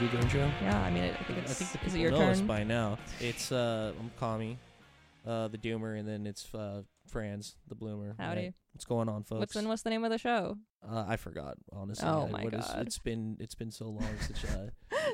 do the intro? Yeah, I mean, I think it's. I think the is it people your know us turn? by now. It's uh, I'm Kami, uh, the Doomer, and then it's uh, Franz, the Bloomer. Howdy. right? What's going on, folks? What's and what's the name of the show? Uh, I forgot, honestly. Oh I- my what is- God. it's been it's been so long since.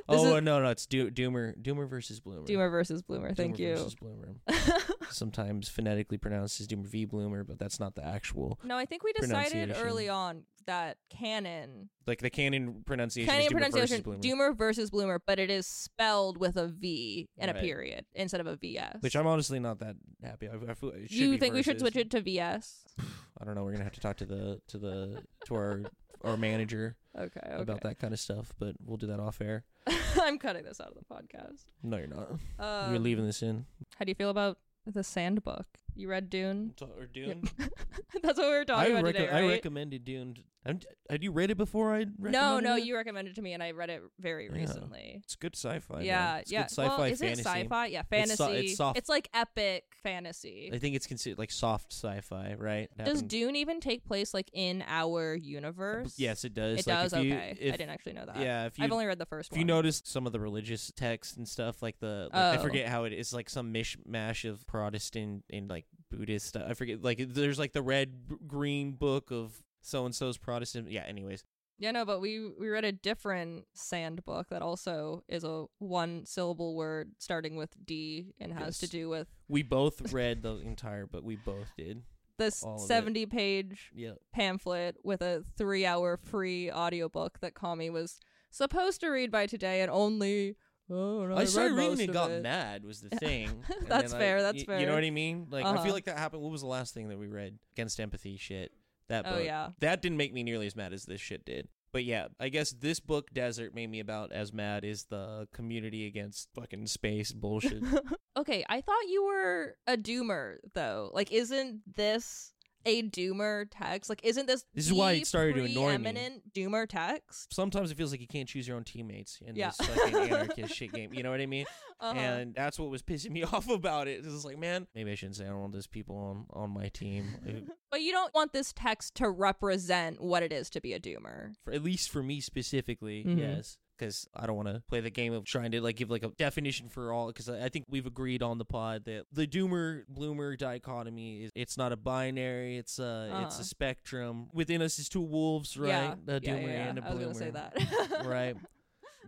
This oh is- no, no, it's Do- Doomer, Doomer versus Bloomer. Doomer versus Bloomer. Doomer Thank you. Versus Bloomer. Sometimes phonetically pronounced as Doomer v Bloomer, but that's not the actual. no, I think we decided early on that canon, Like the canon pronunciation canon is Doomer pronunciation, versus Bloomer. Doomer versus Bloomer, but it is spelled with a V and Right. a period instead of a VS. which I'm honestly not that happy. I, I feel you think we should switch it to VS? I don't know. We're gonna have to talk to the to the to our our manager Okay, okay. about that kind of stuff, but we'll do that off air. I'm cutting this out of the podcast. No, you're not. Um, you're leaving this in. How do you feel about the Sand Book? You read Dune? Or Dune. That's what we were I, talking about reco- today, I right? recommended Dune. I'm, had you read it before I no, no, it? you recommended it to me, and I read it very Yeah. recently. It's good sci-fi. yeah, It's yeah. Good sci-fi well, is fantasy. it sci-fi? Yeah, It's so- fantasy. it's soft. It's like epic fantasy. I think it's considered like soft sci-fi, right? It Does happened- Dune even take place like in our universe? Yes, it does. it Like, does. you- okay, if- I didn't actually know that. Yeah, if you I've only read the first If you one. notice some of the religious texts and stuff, like the like, I Oh. forget how it is, like some mishmash of Protestant and like Buddhist stuff. I forget, like there's like the red green book of so and so's Protestant. Yeah. Anyways, Yeah, no, but we we read a different sand book that also is a one syllable word starting with D and has to do with we both read the entire book. We both did. this All of it. 70 page Yeah. pamphlet with a 3 hour free audiobook that Kami was supposed to read by today and only oh, no, I started read reading and got it. mad was the thing. That's I- fair, that's y- fair. You know what I mean? Like I Uh-huh. feel like that happened. What was the last thing that we read? Against Empathy shit. That Oh book. yeah. That didn't make me nearly as mad as this shit did. But yeah, I guess this book Desert made me about as mad as the community against fucking space bullshit. okay, I thought you were a doomer though. Like isn't this a doomer text? Like isn't this This is why it started to annoy me. preeminent doomer text? Sometimes it feels like you can't choose your own teammates in Yeah. this fucking anarchist shit game. You know what I mean? Uh-huh. And that's what was pissing me off about it. It's just like, man, maybe I shouldn't say I don't want those people on on my team. But you don't want this text to represent what it is to be a doomer. for at least for me specifically, Mhm. yes. Because I don't want to play the game of trying to like give like a definition for all. Because I think we've agreed on the pod that the doomer bloomer dichotomy is it's not a binary. It's a it's Uh-huh. a spectrum. Within us is two wolves, right? Yeah. A doomer yeah, yeah. and a I was bloomer. gonna say that. right.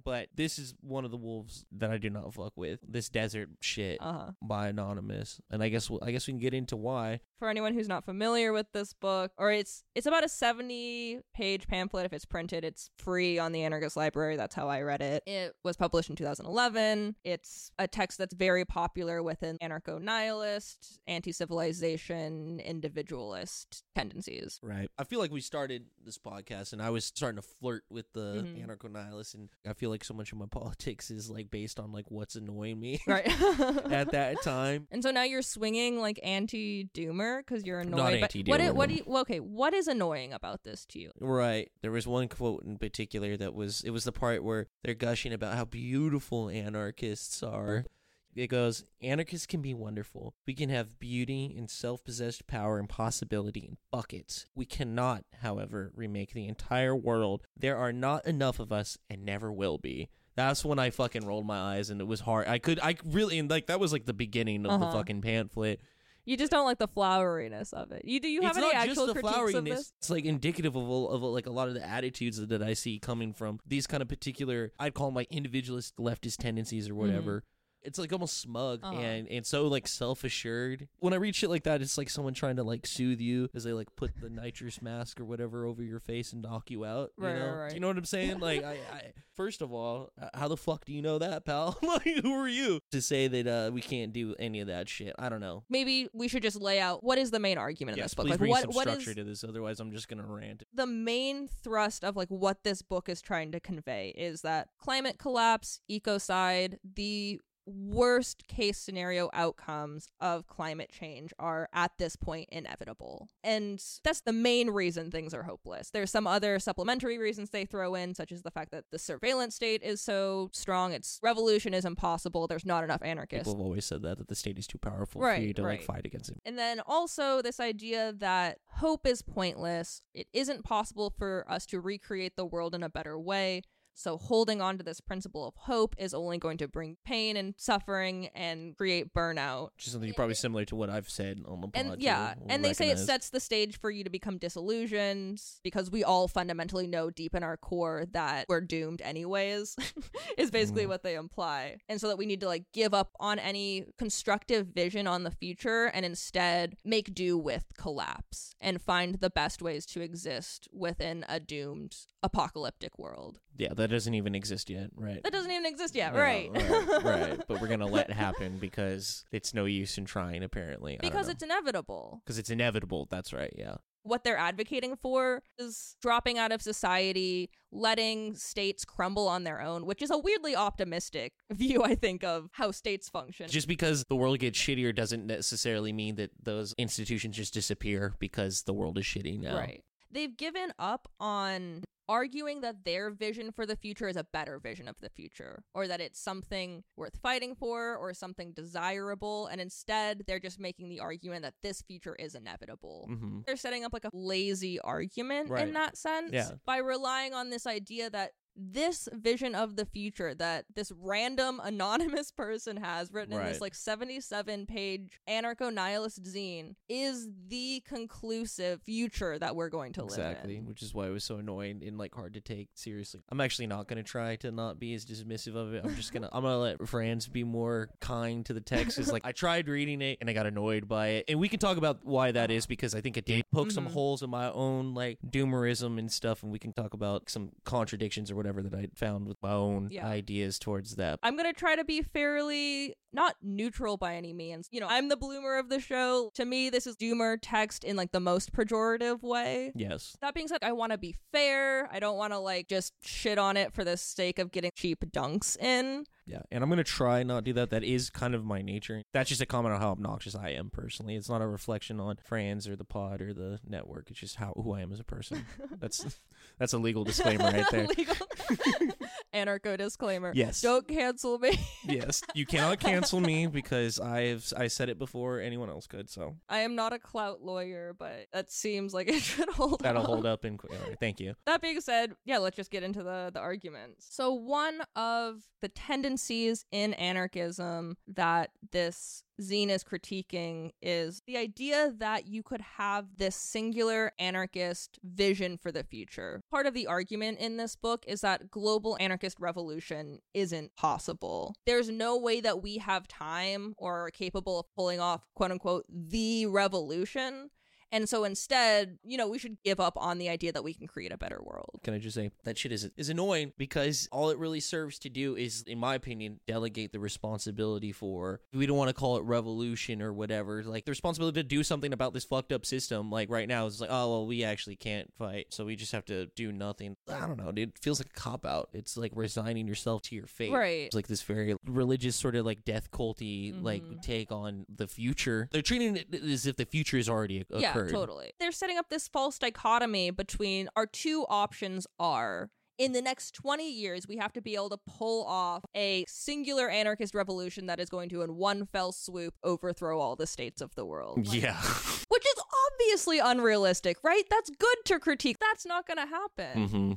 But this is one of the wolves that I do not fuck with. This desert shit Uh huh. by anonymous, and I guess we'll, I guess we can get into why. For anyone who's not familiar with this book, or it's it's about a seventy page pamphlet. If it's printed, it's free on the Anarchist Library. That's how I read it. It was published in 2011. It's a text that's very popular within anarcho nihilist, anti civilization, individualist tendencies. Right. I feel like we started this podcast, and I was starting to flirt with the Mhm. anarcho nihilist, and I feel like so much of my politics is like based on like what's annoying me Right. at that time. And so now you're swinging like anti-doomer because you're Not annoyed. by- anti-doomer, What? What do you? well, okay. What is annoying about this to you? Right. There was one quote in particular that was it was the part where they're gushing about how beautiful anarchists are. It goes, anarchists can be wonderful. We can have beauty and self-possessed power and possibility in buckets. We cannot, however, remake the entire world. There are not enough of us and never will be. That's when I fucking rolled my eyes and it was hard. I could I really and like that was like the beginning of the Uh-huh. fucking pamphlet. You just don't like the floweriness of it. You do you have it's any not actual just the floweriness. this? It's like indicative of, of like a lot of the attitudes that I see coming from these kind of particular, I'd call them like individualist leftist tendencies or whatever. It's like almost smug Uh-huh. and and so like self assured. When I read shit like that, it's like someone trying to like soothe you as they like put the nitrous mask or whatever over your face and knock you out. You Right, know? right, right. You know what I'm saying? Like, I, I first of all, how the fuck do you know that, pal? like, who are you to say that uh, we can't do any of that shit? I don't know. Maybe we should just lay out what is the main argument in Yes, this book. please Like bring what some structure is to this. Otherwise, I'm just gonna rant. the main thrust of like what this book is trying to convey is that climate collapse, ecocide, the worst case scenario outcomes of climate change are at this point inevitable. And that's the main reason things are hopeless. There's some other supplementary reasons they throw in, such as the fact that the surveillance state is so strong, its revolution is impossible, there's not enough anarchists. People have always said that that the state is too powerful for Right, you to like fight against it. And then also this idea that hope is pointless. It isn't possible for us to recreate the world in a better way. So holding on to this principle of hope is only going to bring pain and suffering and create burnout. Which is something probably similar to what I've said on the pod. And yeah, will and they say it sets the stage for you to become disillusioned because we all fundamentally know deep in our core that we're doomed anyways, is basically Mhm. what they imply. And so that we need to like give up on any constructive vision on the future and instead make do with collapse and find the best ways to exist within a doomed apocalyptic world. Yeah, that doesn't even exist yet, right? That doesn't even exist yet, right? right, right. But we're gonna let it happen because it's no use in trying. Apparently, because it's inevitable. because it's inevitable. That's right. Yeah. what they're advocating for is dropping out of society, letting states crumble on their own, which is a weirdly optimistic view, I think, of how states function. Just because the world gets shittier doesn't necessarily mean that those institutions just disappear because the world is shitty now. Right. They've given up on arguing that their vision for the future is a better vision of the future or that it's something worth fighting for or something desirable and instead they're just making the argument that this future is inevitable. hmm they're setting up like a lazy argument Right. in that sense Yeah. by relying on this idea that this vision of the future that this random anonymous person has written in this like 77 page anarcho nihilist zine is the conclusive future that we're going to Exactly, live in. which is why it was so annoying and like hard to take seriously. I'm actually not gonna try to not be as dismissive of it. I'm just gonna I'm gonna let Franz be more kind to the text. Cause like I tried reading it and I got annoyed by it, and we can talk about why that is because I think it did poke some Mhm. holes in my own like doomerism and stuff, and we can talk about some contradictions or whatever that I found with my own Yeah. ideas towards that. I'm going to try to be fairly not neutral by any means. You know, I'm the bloomer of the show. To me, this is doomer text in like the most pejorative way. Yes. That being said, I want to be fair. I don't want to like just shit on it for the sake of getting cheap dunks in. Yeah, and I'm gonna try not to do that. That is kind of my nature. That's just a comment on how obnoxious I am personally. It's not a reflection on friends or the pod or the network. It's just how who I am as a person. That's that's a legal disclaimer right there. Legal. Anarcho disclaimer. Yes. Don't cancel me. yes, you cannot cancel me because I've I said it before anyone else could. So I am not a clout lawyer, but that seems like it should hold. that'll up. hold up. All right, thank you. That being said, yeah, let's just get into the the arguments. So one of the tendencies in anarchism that this zine is critiquing is the idea that you could have this singular anarchist vision for the future. Part of the argument in this book is that global anarchist revolution isn't possible. There's no way that we have time or are capable of pulling off quote unquote the revolution. And so instead, you know, we should give up on the idea that we can create a better world. Can I just say that shit is is annoying because all it really serves to do is, in my opinion, delegate the responsibility for. We don't want to call it revolution or whatever. Like the responsibility to do something about this fucked up system. Like right now, is like, oh well, we actually can't fight, so we just have to do nothing. I don't know, dude. It feels like a cop out. It's like resigning yourself to your fate. Right. It's like this very religious sort of like death culty like Mhm. take on the future. They're treating it as if the future is already occurred. Yeah, totally. They're setting up this false dichotomy between our two options are in the next 20 years, we have to be able to pull off a singular anarchist revolution that is going to, in one fell swoop, overthrow all the states of the world. Like, Yeah. Which is obviously unrealistic, right? That's good to critique. That's not going to happen. hmm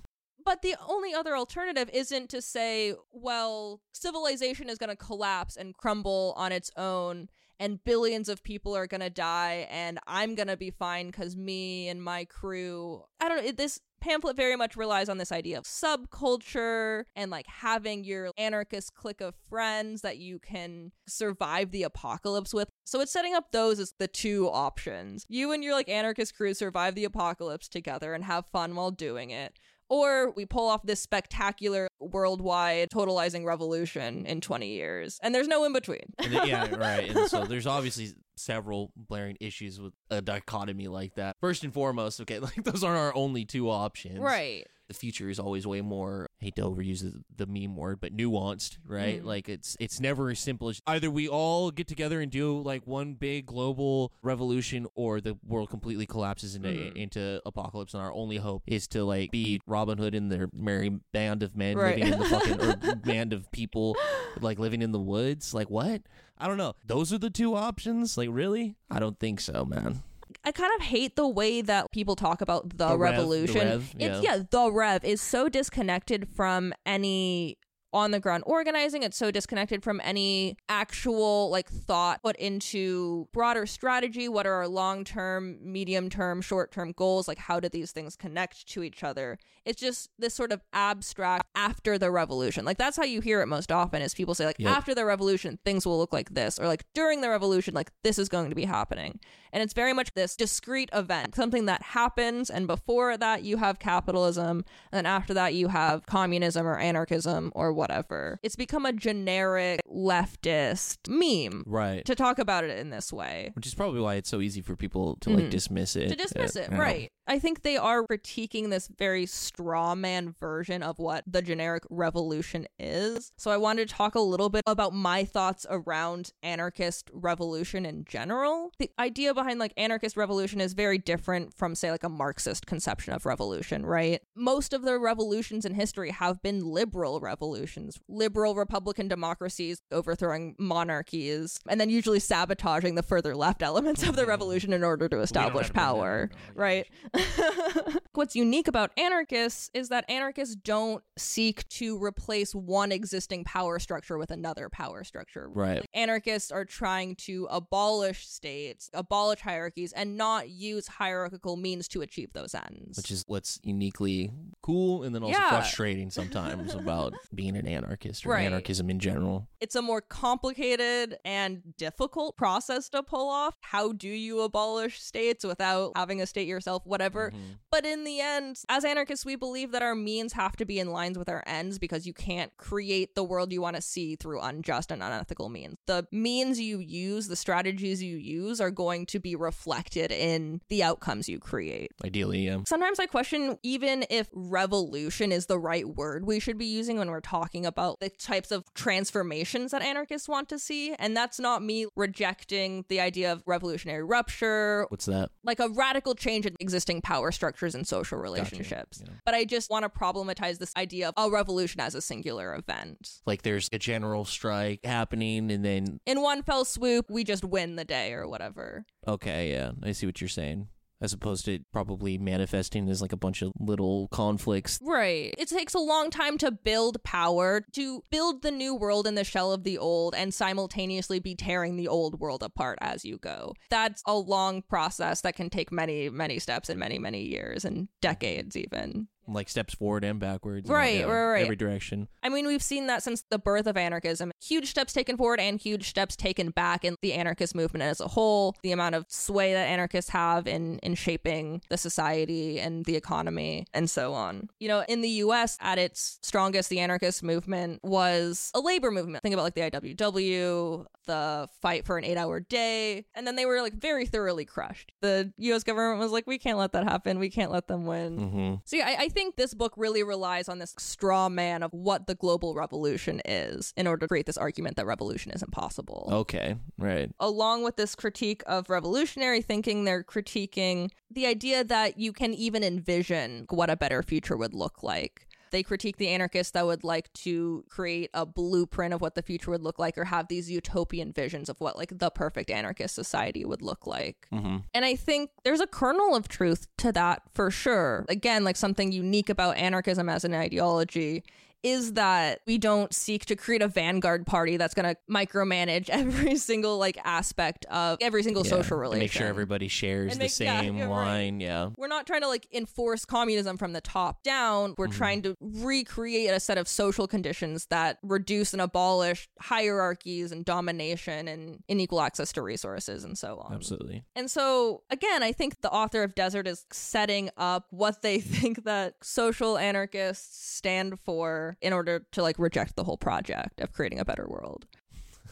But the only other alternative isn't to say, well, civilization is going to collapse and crumble on its own, and billions of people are going to die, and I'm going to be fine because me and my crew. I don't know. This pamphlet very much relies on this idea of subculture and like having your anarchist clique of friends that you can survive the apocalypse with. So it's setting up those as the two options. You and your like anarchist crew survive the apocalypse together and have fun while doing it. Or we pull off this spectacular worldwide totalizing revolution in 20 years. And there's no in between. Then- yeah, right. And so there's obviously several blaring issues with a dichotomy like that. First and foremost, okay, like those aren't our only two options. right. The future is always way more I hate to overuse the, the meme word, but nuanced, right? Mm. Like it's it's never as simple as either we all get together and do like one big global revolution or the world completely collapses into Mm. into apocalypse and our only hope is to like be Robin Hood and their merry band of men Right. living in the fucking or band of people like living in the woods. Like what? I don't know. Those are the two options. Like really? I don't think so, man. I kind of hate the way that people talk about the, The rev- the revolution. rev, It's yeah. yeah, the rev is so disconnected from any on the ground organizing. It's so disconnected from any actual like thought put into broader strategy. What are our long term, medium term, short term goals? Like how do these things connect to each other? It's just this sort of abstract after the revolution. Like that's how you hear it most often is people say like Yep. after the revolution things will look like this or like during the revolution like this is going to be happening. And it's very much this discrete event, something that happens and before that you have capitalism and then after that you have communism or anarchism or whatever. It's become a generic leftist meme Right. to talk about it in this way. Which is probably why it's so easy for people to like Mhm. dismiss it. to dismiss uh, it, right. I think they are critiquing this very straw man version of what the generic revolution is. So I wanted to talk a little bit about my thoughts around anarchist revolution in general. The idea behind like anarchist revolution is very different from say like a Marxist conception of revolution, right? Most of the revolutions in history have been liberal revolutions, liberal republican democracies overthrowing monarchies and then usually sabotaging the further left elements of the revolution in order to establish power right? What's unique about anarchists is that anarchists don't seek to replace one existing power structure with another power structure. Right. Anarchists are trying to abolish states, abolish hierarchies, and not use hierarchical means to achieve those ends. Which is what's uniquely cool and then also Yeah. frustrating sometimes about being an anarchist or Right. anarchism in general. it's a more complicated and difficult process to pull off. How do you abolish states without having a state yourself, whatever? Mhm. But in the end, as anarchists, we believe that our means have to be in lines with our ends because you can't create the world you want to see through unjust and unethical means. The means you use, the strategies you use, are going to be reflected in the outcomes you create. Ideally, yeah. Sometimes I question even if revolution is the right word we should be using when we're talking about the types of transformations that anarchists want to see. And that's not me rejecting the idea of revolutionary rupture, What's that? like a radical change in existing power structures and social relationships. Yeah. But I just want to problematize this idea of a revolution as a singular event. Like there's a general strike happening and then In one fell swoop, we just win the day or whatever. okay, yeah, I see what you're saying. As opposed to probably manifesting as like a bunch of little conflicts. Right. It takes a long time to build power, to build the new world in the shell of the old, and simultaneously be tearing the old world apart as you go. That's a long process that can take many, many steps and many, many years and decades, even. Like steps forward and backwards. and Right, yeah, right, right. Every direction. I mean, we've seen that since the birth of anarchism. Huge steps taken forward and huge steps taken back in the anarchist movement as a whole. The amount of sway that anarchists have in, in shaping the society and the economy and so on. You know, in the US, at its strongest, the anarchist movement was a labor movement. Think about like the IWW, the fight for an eight hour day. And then they were like very thoroughly crushed. The US government was like, we can't let that happen. We can't let them win. Mm-hmm. So yeah, I, I think this book really relies on this straw man of what the global revolution is in order to create this argument that revolution is impossible. Okay, right. Along with this critique of revolutionary thinking, they're critiquing the idea that you can even envision what a better future would look like. They critique the anarchists that would like to create a blueprint of what the future would look like or have these utopian visions of what like the perfect anarchist society would look like. Mm-hmm. And I think there's a kernel of truth to that for sure. Again, like something unique about anarchism as an ideology is that we don't seek to create a vanguard party that's going to micromanage every single like aspect of every single social relation. Make sure everybody shares And the make- yeah, same right. line. Yeah. We're not trying to like enforce communism from the top down. We're Mhm. trying to recreate a set of social conditions that reduce and abolish hierarchies and domination and unequal access to resources and so on. Absolutely. And so, again, I think the author of Desert is setting up what they think that social anarchists stand for in order to like reject the whole project of creating a better world.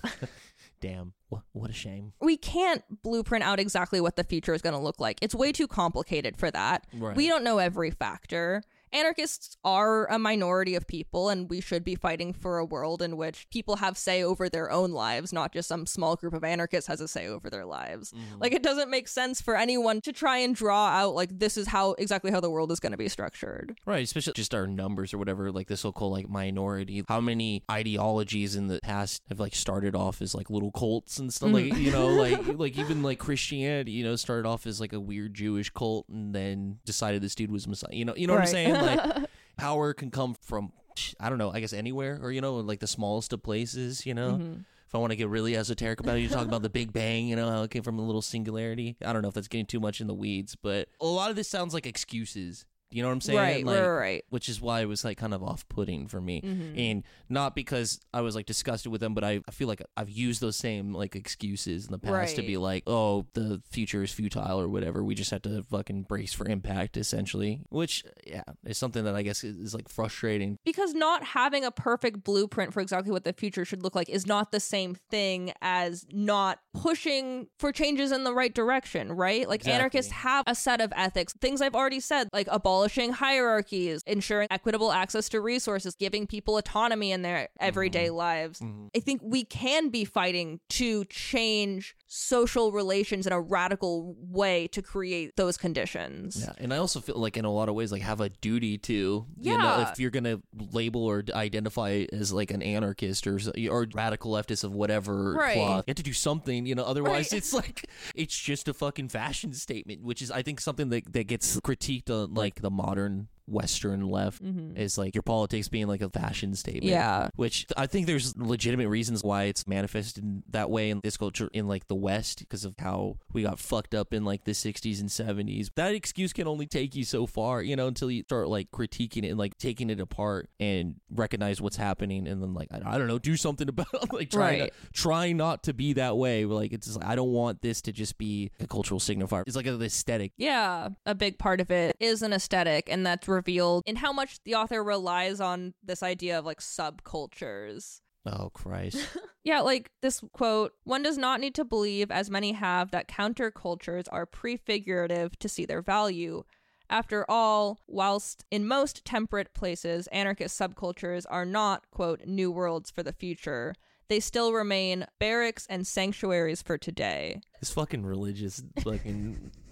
Damn. What, what a shame. We can't blueprint out exactly what the future is going to look like. It's way too complicated for that. Right. We don't know every factor. Anarchists are a minority of people, and we should be fighting for a world in which people have say over their own lives, not just some small group of anarchists has a say over their lives. Mhm. Like, it doesn't make sense for anyone to try and draw out, like, this is how exactly how the world is going to be structured. Right, especially just our numbers or whatever, like this so-called like minority. How many ideologies in the past have like started off as like little cults and stuff, like you know, like like even like Christianity, you know, started off as like a weird Jewish cult and then decided this dude was Messiah. You know, you know what I'm saying? Like power can come from I don't know, I guess anywhere or you know, like the smallest of places. You know. Mhm. If I want to get really esoteric about it, you talk about the Big Bang, you know, how it came from a little singularity. I don't know if that's getting too much in the weeds, but a lot of this sounds like excuses. You know what I'm saying? Right, Like, right, right. which is why it was like kind of off putting for me. Mhm. And not because I was like disgusted with them, but I, I feel like I've used those same like excuses in the past to be like, oh, the future is futile or whatever. We just have to fucking brace for impact, essentially. Which, yeah, is something that I guess is, is like frustrating. because not having a perfect blueprint for exactly what the future should look like is not the same thing as not pushing for changes in the right direction, right? Like Exactly. anarchists have a set of ethics, things I've already said, like abolishing hierarchies, ensuring equitable access to resources, giving people autonomy in their everyday lives. Mhm. I think we can be fighting to change social relations in a radical way to create those conditions. Yeah, and I also feel like in a lot of ways, like have a duty to, you know, Yeah. if you're gonna label or identify as like an anarchist or or radical leftist of whatever Right. cloth, you have to do something, you know. Otherwise, Right. it's like it's just a fucking fashion statement, which is I think something that that gets critiqued on like the modern Western left Mhm. is like your politics being like a fashion statement. Yeah. Which I think there's legitimate reasons why it's manifested that way in this culture in like the West because of how we got fucked up in like the 60s and 70s. That excuse can only take you so far, you know, until you start like critiquing it and like taking it apart and recognize what's happening and then like I, I don't know, do something about it. like trying Right. to try not to be that way. Like it's just like I don't want this to just be a cultural signifier. It's like an aesthetic. Yeah, a big part of it is an aesthetic, and that's revealed in how much the author relies on this idea of like subcultures. Oh Christ. Yeah, like this quote one does not need to believe, as many have, that countercultures are prefigurative to see their value. After all, whilst in most temperate places, anarchist subcultures are not, quote, new worlds for the future, they still remain barracks and sanctuaries for today. this fucking religious fucking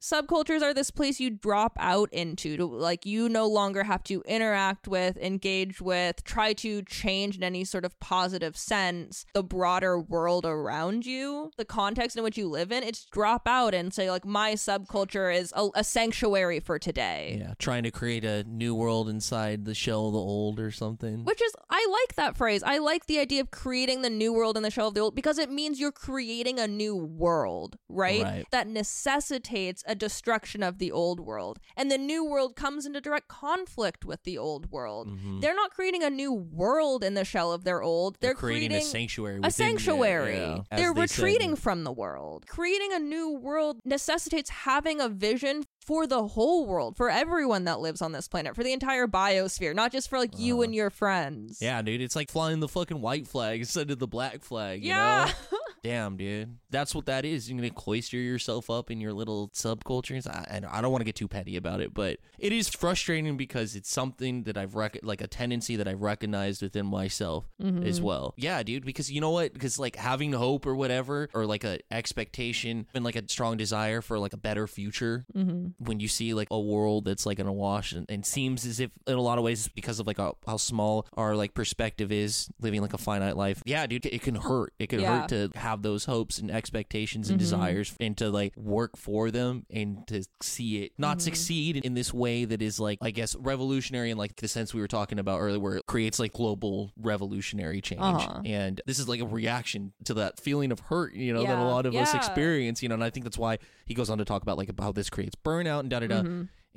subcultures are this place you drop out into to like you no longer have to interact with engage with try to change in any sort of positive sense the broader world around you the context in which you live in it's drop out and say like my subculture is a, a sanctuary for today Yeah, trying to create a new world inside the shell of the old or something. Which is, I like that phrase. I like the idea of creating the new world in the shell of the old because it means you're creating a new world, right? Right. That necessitates a destruction of the old world. And the new world comes into direct conflict with the old world. Mhm. They're not creating a new world in the shell of their old. They're, creating, a sanctuary. a within the- sanctuary. yeah, They're they said. retreating from the world. Creating a new world necessitates having a vision for the whole world, for everyone that lives on this planet, for the entire biosphere, not just for like you Uh, and your friends. Yeah, dude, it's like flying the fucking white flag instead of the black flag. You Yeah. know? Damn, dude, that's what that is. You're gonna cloister yourself up in your little subcultures. I, and I don't want to get too petty about it, but it is frustrating because it's something that I've rec- like a tendency that I've recognized within myself Mm-hmm. as well. Yeah, dude, because you know what? Because like having hope or whatever, or like a expectation and like a strong desire for like a better future. Mm-hmm. When you see like a world that's like in a wash and, and seems as if in a lot of ways because of like how, how small our like perspective is living like a finite life. Yeah, dude, it can hurt. It can Yeah. hurt to have those hopes and expectations and Mhm. desires and to like work for them and to see it not Mhm. succeed in this way that is like I guess revolutionary in like the sense we were talking about earlier where it creates like global revolutionary change. Uh-huh. And this is like a reaction to that feeling of hurt, you know, that a lot of us experience, you know, and I think that's why he goes on to talk about like how this creates burnout and da da da.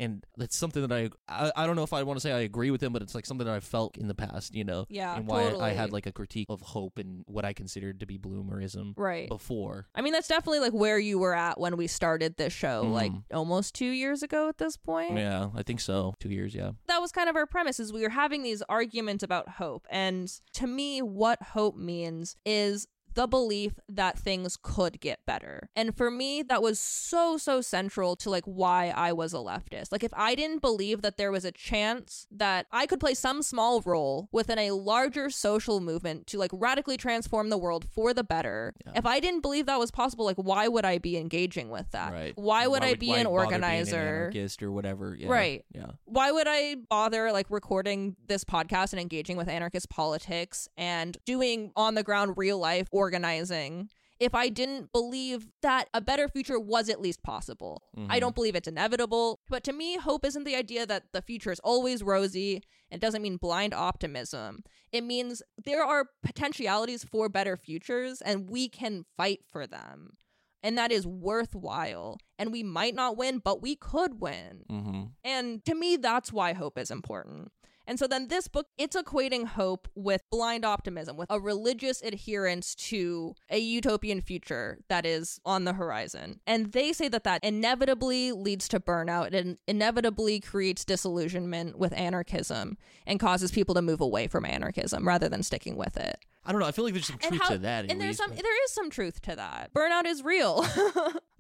And that's something that I, I I don't know if I want to say I agree with him, but it's like something that I felt in the past, you know, Yeah, and why I totally. had like a critique of hope and what I considered to be bloomerism Right. before. I mean, that's definitely like where you were at when we started this show, like Mhm. almost two years ago at this point. Yeah, I think so. Two years, yeah. that was kind of our premise is we were having these arguments about hope and to me what hope means is the belief that things could get better. And for me, that was so, so central to like why I was a leftist. Like, if I didn't believe that there was a chance that I could play some small role within a larger social movement to like radically transform the world for the better, Yeah. if I didn't believe that was possible, like, why would I be engaging with that? Right. Why would I be an organizer? anarchist or whatever? Yeah. Right. Yeah. why would I bother like recording this podcast and engaging with anarchist politics and doing on the ground real life organizing if I didn't believe that a better future was at least possible? I Mhm. don't believe it's inevitable, but to me, hope isn't the idea that the future is always rosy. It doesn't mean blind optimism. It means there are potentialities for better futures and we can fight for them. And that is worthwhile. And we might not win, but we could win. Mm-hmm. And to me, that's why hope is important. And so then this book, it's equating hope with blind optimism, with a religious adherence to a utopian future that is on the horizon. And they say that that inevitably leads to burnout and inevitably creates disillusionment with anarchism and causes people to move away from anarchism rather than sticking with it. I don't know. I feel like there's some And truth how- to that. and there's least, some but- there is some truth to that. Burnout is real.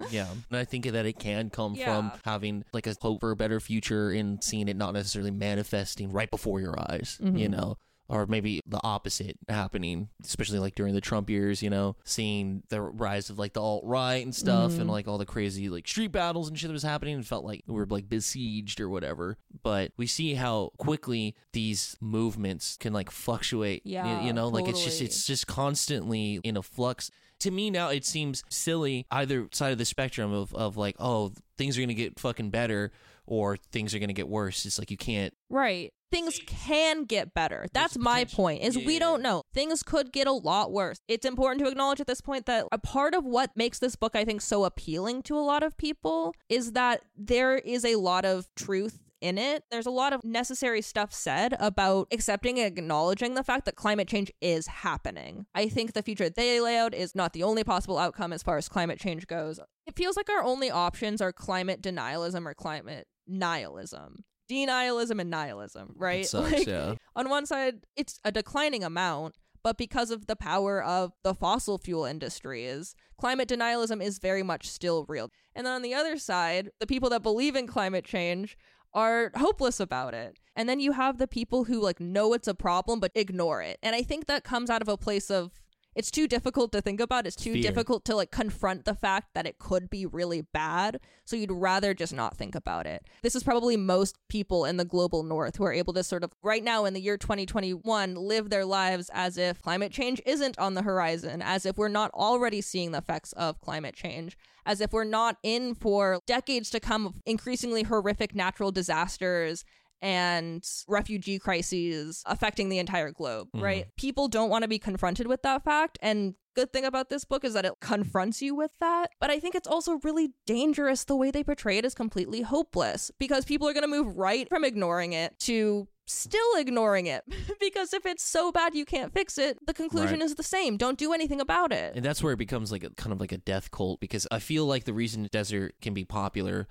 Yeah, and I think that it can come Yeah. from having like a hope for a better future and seeing it not necessarily manifesting right before your eyes, you Mhm. know, or maybe the opposite happening, especially like during the Trump years, you know, seeing the rise of like the alt right and stuff and Mhm. like all the crazy like street battles and shit that was happening and felt like we were like besieged or whatever. But we see how quickly these movements can like fluctuate. Yeah, you know, like it's just it's just constantly in a flux to me now it seems silly either side of the spectrum of, of like oh things are gonna get fucking better or things are gonna get worse it's like you can't Right. Things can get better. That's my point. Is we don't know. Things could get a lot worse. It's important to acknowledge at this point that a part of what makes this book I think so appealing to a lot of people is that there is a lot of truth in it. There's a lot of necessary stuff said about accepting and acknowledging the fact that climate change is happening. I think the future they lay out is not the only possible outcome as far as climate change goes. It feels like our only options are climate denialism or climate nihilism denialism and nihilism, right? sucks, Like, yeah on one side, it's a declining amount, but because of the power of the fossil fuel industries, climate denialism is very much still real. And then on the other side, the people that believe in climate change are hopeless about it. And then you have the people who like know it's a problem but ignore it. And I think that comes out of a place of it's too difficult to think about. It's too Fear. difficult to like confront the fact that it could be really bad. So you'd rather just not think about it. This is probably most people in the global north who are able to sort of right now in the year 2021 live their lives as if climate change isn't on the horizon, as if we're not already seeing the effects of climate change, as if we're not in for decades to come of increasingly horrific natural disasters and refugee crises affecting the entire globe, Mhm. right? People don't want to be confronted with that fact. And good thing about this book is that it confronts you with that. But I think it's also really dangerous the way they portray it is completely hopeless because people are going to move right from ignoring it to still ignoring it because if it's so bad you can't fix it the conclusion Right. is the same don't do anything about it and that's where it becomes like a kind of like a death cult because i feel like the reason desert can be popular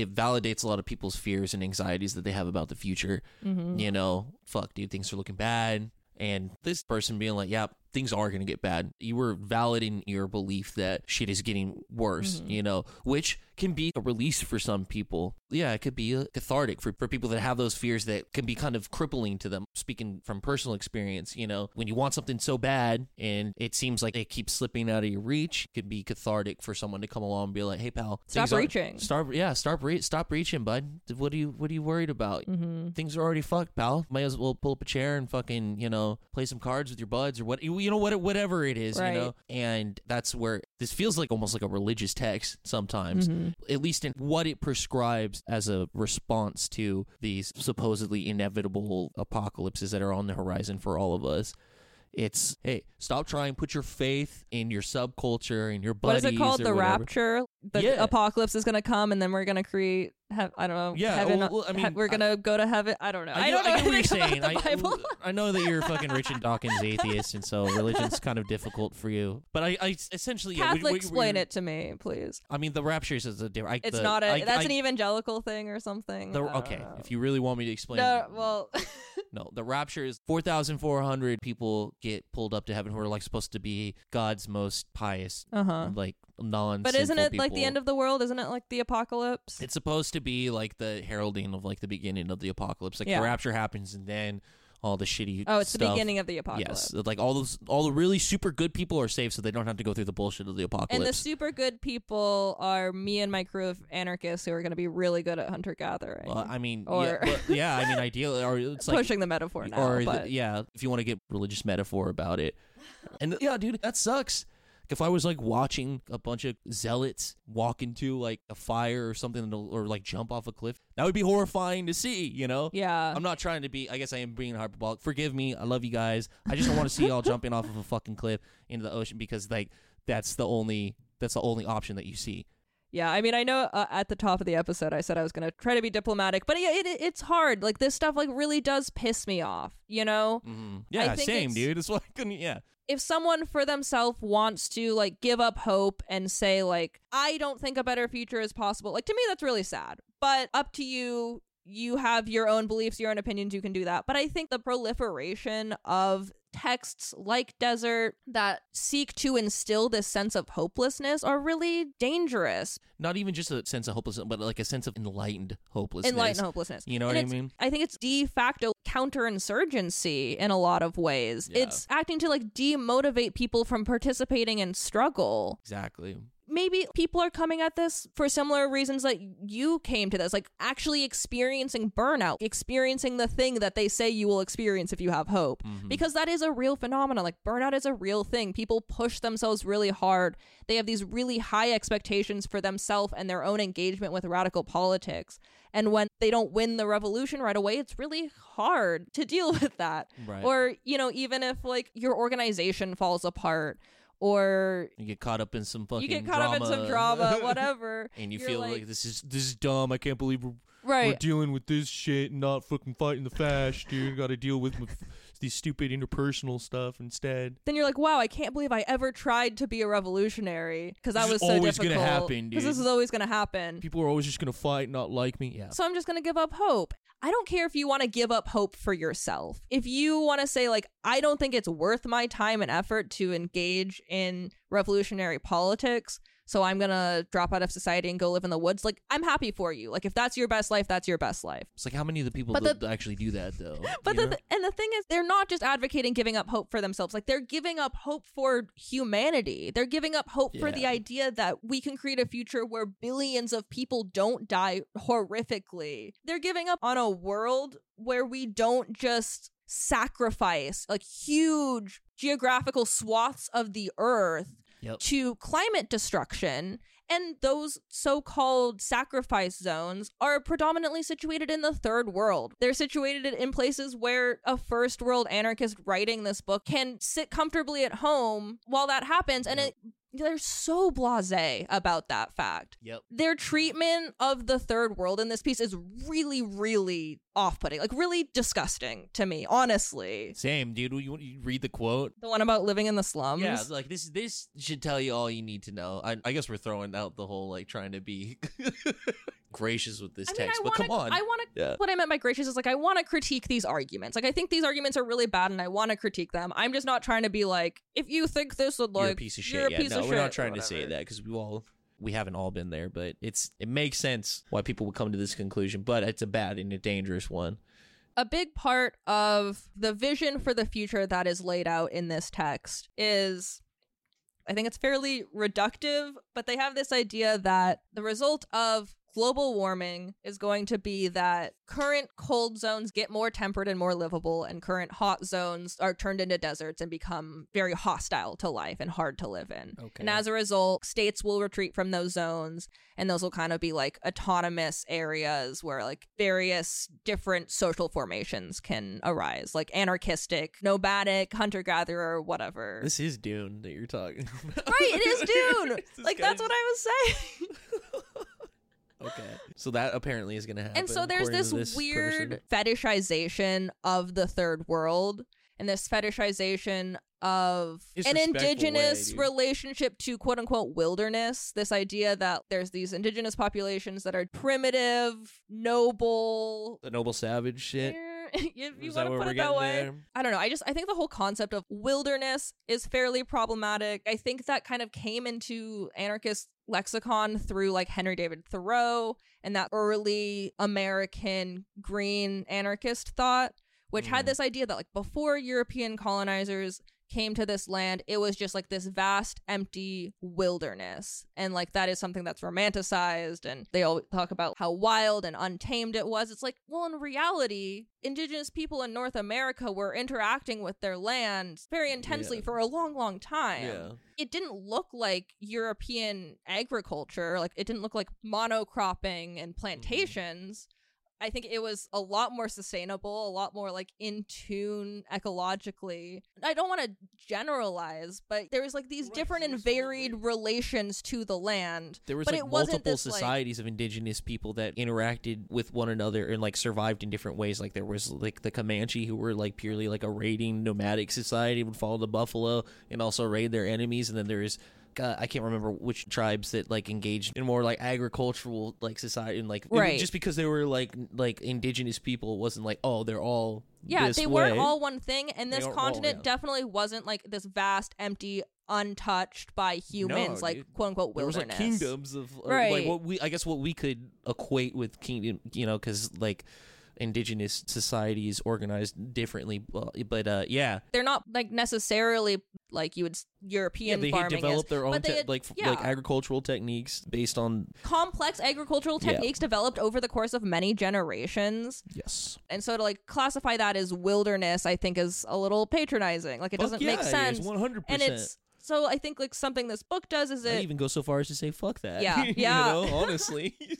it validates a lot of people's fears and anxieties that they have about the future mm-hmm. you know fuck dude things are looking bad and this person being like yeah things are going to get bad you were validating your belief that shit is getting worse Mhm. you know which can be a release for some people yeah it could be uh, cathartic for, for people that have those fears that can be kind of crippling to them speaking from personal experience you know when you want something so bad and it seems like it keeps slipping out of your reach it could be cathartic for someone to come along and be like hey pal stop reaching start yeah start re- stop reaching bud what are you what are you worried about mm-hmm. things are already fucked, pal. Might as well pull up a chair and fucking, you know, play some cards with your buds or what, you know, what, whatever it is, Right. you know. And that's where this feels like almost like a religious text sometimes, Mhm. at least in what it prescribes as a response to these supposedly inevitable apocalypses that are on the horizon for all of us. It's hey, stop trying. Put your faith in your subculture and your what buddies. is it called the whatever. rapture the Yeah. apocalypse is gonna come and then we're gonna create. He- I don't know. Yeah, heaven, well, well, I he- mean, we're gonna go to heaven. I don't know. I, I, don't know, I what you're saying. I. I know that you're fucking Richard Dawkins atheist, and so religion's kind of difficult for you. But I, I essentially yeah, Catholic, we- we- explain it to me, please. I mean, the rapture is a different. It's the, not a. That's an evangelical thing or something. the, okay, know. if you really want me to explain, No, well, no, the rapture is four thousand four hundred people get pulled up to heaven who are like supposed to be God's most pious, uh huh. like non. But isn't it like the end of the world? Isn't it like the apocalypse? It's supposed to be like the heralding of like the beginning of the apocalypse. Like Yeah. the rapture happens, and then all the shitty. oh, it's the beginning of the apocalypse. Yes, like all those, all the really super good people are saved, so they don't have to go through the bullshit of the apocalypse. And the super good people are me and my crew of anarchists who are going to be really good at hunter gathering. Well, I mean, Or- yeah, but- yeah, I mean, ideally, or it's like, Pushing the metaphor now, or the- but yeah, if you want to get religious metaphor about it, and yeah, dude, that sucks. If I was like watching a bunch of zealots walk into like a fire or something, or like jump off a cliff, that would be horrifying to see. You know, yeah, I'm not trying to be. I guess I am being hyperbolic. Forgive me. I love you guys. I just don't want to see y'all jumping off of a fucking cliff into the ocean because like that's the only that's the only option that you see. Yeah, I mean, I know uh, at the top of the episode I said I was going to try to be diplomatic, but yeah, it, it, it's hard. Like this stuff like really does piss me off, you know? Mm-hmm. Yeah, same, it's- dude. That's why Yeah, If someone for themselves wants to like give up hope and say like I don't think a better future is possible, like to me that's really sad. But up to you. You have your own beliefs, your own opinions, you can do that. But I think the proliferation of texts like Desert that seek to instill this sense of hopelessness are really dangerous. not even just a sense of hopelessness, but like a sense of enlightened hopelessness. Enlightened hopelessness. You know And what I mean? I think it's de facto counterinsurgency in a lot of ways. Yeah. It's acting to like demotivate people from participating in struggle. Exactly. Maybe people are coming at this for similar reasons that you came to this, like actually experiencing burnout, experiencing the thing that they say you will experience if you have hope. Mhm. Because that is a real phenomenon. Like burnout is a real thing. People push themselves really hard. They have these really high expectations for themselves and their own engagement with radical politics. And when they don't win the revolution right away, it's really hard to deal with that. Right. Or, you know, even if like your organization falls apart or you get caught up in some fucking. you get caught up in some drama, whatever. and you you're feel like, this is this is dumb. I can't believe we're, we're dealing with this shit and not fucking fighting the fash, dude. Got to deal with, with these stupid interpersonal stuff instead. Then you're like, wow, I can't believe I ever tried to be a revolutionary because that was so always gonna difficult. happen, Because this is always going to happen. People are always just gonna fight, not like me. Yeah. So I'm just going to give up hope. I don't care if you want to give up hope for yourself. If you want to say, like, I don't think it's worth my time and effort to engage in revolutionary politics, so I'm going to drop out of society and go live in the woods, like, I'm happy for you. Like, if that's your best life, that's your best life. It's like how many of the people that actually do that though? But the, and the thing is, they're not just advocating giving up hope for themselves. Like they're giving up hope for humanity. They're giving up hope for the idea that we can create a future where billions of people don't die horrifically. They're giving up on a world where we don't just sacrifice like huge geographical swaths of the earth Yep. to climate destruction. And those so called sacrifice zones are predominantly situated in the third world. They're situated in places where a first world anarchist writing this book can sit comfortably at home while that happens. And it, they're so blase about that fact. Yep. Their treatment of the third world in this piece is really, really off putting, like really disgusting to me, honestly. Same, dude. You, you read the quote. The one about living in the slums. Yeah, like this. This should tell you all you need to know. I, I guess we're throwing out the whole like trying to be gracious with this I mean, text, I but wanna, come on. I want to. yeah. What I meant by gracious is like I want to critique these arguments. Like I think these arguments are really bad, and I want to critique them. I'm just not trying to be like, if you think this would like, you're a piece of you're shit. a Yeah, piece no, of we're shit, not trying to say that because we all we haven't all been there, but it's it makes sense why people would come to this conclusion. But it's a bad and a dangerous one. A big part of the vision for the future that is laid out in this text is. I think it's fairly reductive, but they have this idea that the result of global warming is going to be that current cold zones get more temperate and more livable, and current hot zones are turned into deserts and become very hostile to life and hard to live in. Okay. And as a result, states will retreat from those zones, and those will kind of be like autonomous areas where like various different social formations can arise, like anarchistic, nomadic, hunter gatherer, whatever. This is Dune that you're talking about. right, it is Dune. Like that's what I was saying. Okay. So that apparently is going to happen. and so there's this, this weird person. fetishization of the third world and this fetishization of an indigenous way, relationship to quote unquote wilderness this idea that there's these indigenous populations that are primitive noble The noble savage shit. if you want to put it that way there? I don't know. I just I think the whole concept of wilderness is fairly problematic. I think that kind of came into anarchist lexicon through like Henry David Thoreau and that early American green anarchist thought, which had Mm. this idea that like before European colonizers came to this land, it was just like this vast empty wilderness. And like that is something that's romanticized and they all talk about how wild and untamed it was. It's like, well, in reality, indigenous people in North America were interacting with their land very intensely Yeah. for a long, long time. Yeah. It didn't look like European agriculture. Like it didn't look like monocropping and mm-hmm. plantations. I think it was a lot more sustainable, a lot more like in tune ecologically. I don't want to generalize, but there was like these Right, different and was more varied relations to the land. There was But like it wasn't multiple this, like- societies of indigenous people that interacted with one another and like survived in different ways. Like there was like the Comanche who were like purely like a raiding nomadic society would follow the buffalo and also raid their enemies. And then there is God, I can't remember which tribes that like engaged in more like agricultural like society and like Right. just because they were like like indigenous people wasn't like oh they're all Yeah, they way. weren't all one thing, and this aren't all- continent yeah. definitely wasn't like this vast, empty, untouched by humans, like dude. quote unquote there was wilderness. like kingdoms of uh, Right. like what we I guess what we could equate with kingdom you know because like indigenous societies organized differently but uh yeah They're not like necessarily like you would s- yeah European they developed is, their own but they te- had- like yeah. like agricultural techniques based on complex agricultural Yeah. techniques developed over the course of many generations. yes And so to like classify that as wilderness, I think is a little patronizing. Like it doesn't make sense. one hundred And percent And it's so I think like something this book does is I it even go so far as to say fuck that Yeah, you yeah. know honestly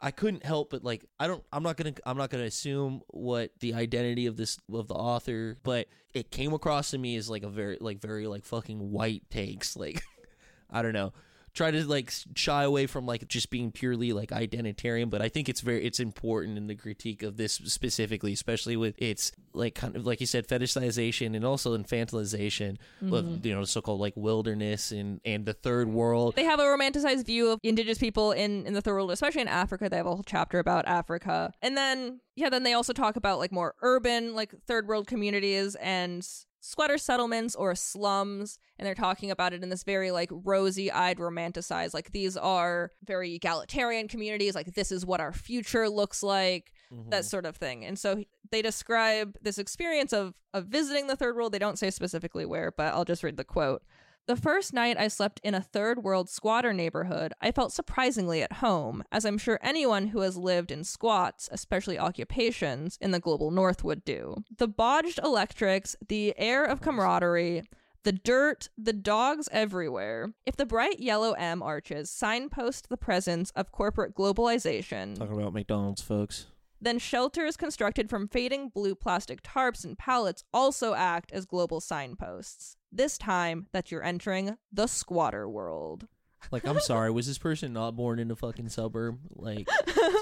I couldn't help but like I don't I'm not gonna I'm not gonna assume what the identity of this of the author, but it came across to me as like a very like very like fucking white takes like I don't know try to like shy away from like just being purely like identitarian but i think it's very it's important in the critique of this specifically especially with its like kind of like you said fetishization and also infantilization Mm-hmm. of you know so-called like wilderness and and the third world. They have a romanticized view of indigenous people in in the third world especially in africa. They have a whole chapter about africa. And then yeah then they also talk about like more urban like third world communities and squatter settlements or slums and they're talking about it in this very like rosy-eyed romanticized like these are very egalitarian communities like this is what our future looks like Mm-hmm. that sort of thing. And so they describe this experience of of visiting the third world. They don't say specifically where, but I'll just read the quote. The first night I slept in a third world squatter neighborhood, I felt surprisingly at home, as I'm sure anyone who has lived in squats, especially occupations, in the global north would do. The bodged electrics, the air of camaraderie, the dirt, the dogs everywhere. If the bright yellow M arches signpost the presence of corporate globalization, talking about mcdonald's folks then shelters constructed from fading blue plastic tarps and pallets also act as global signposts. This time that you're entering the squatter world. Like, I'm sorry, was this person not born in a fucking suburb? Like,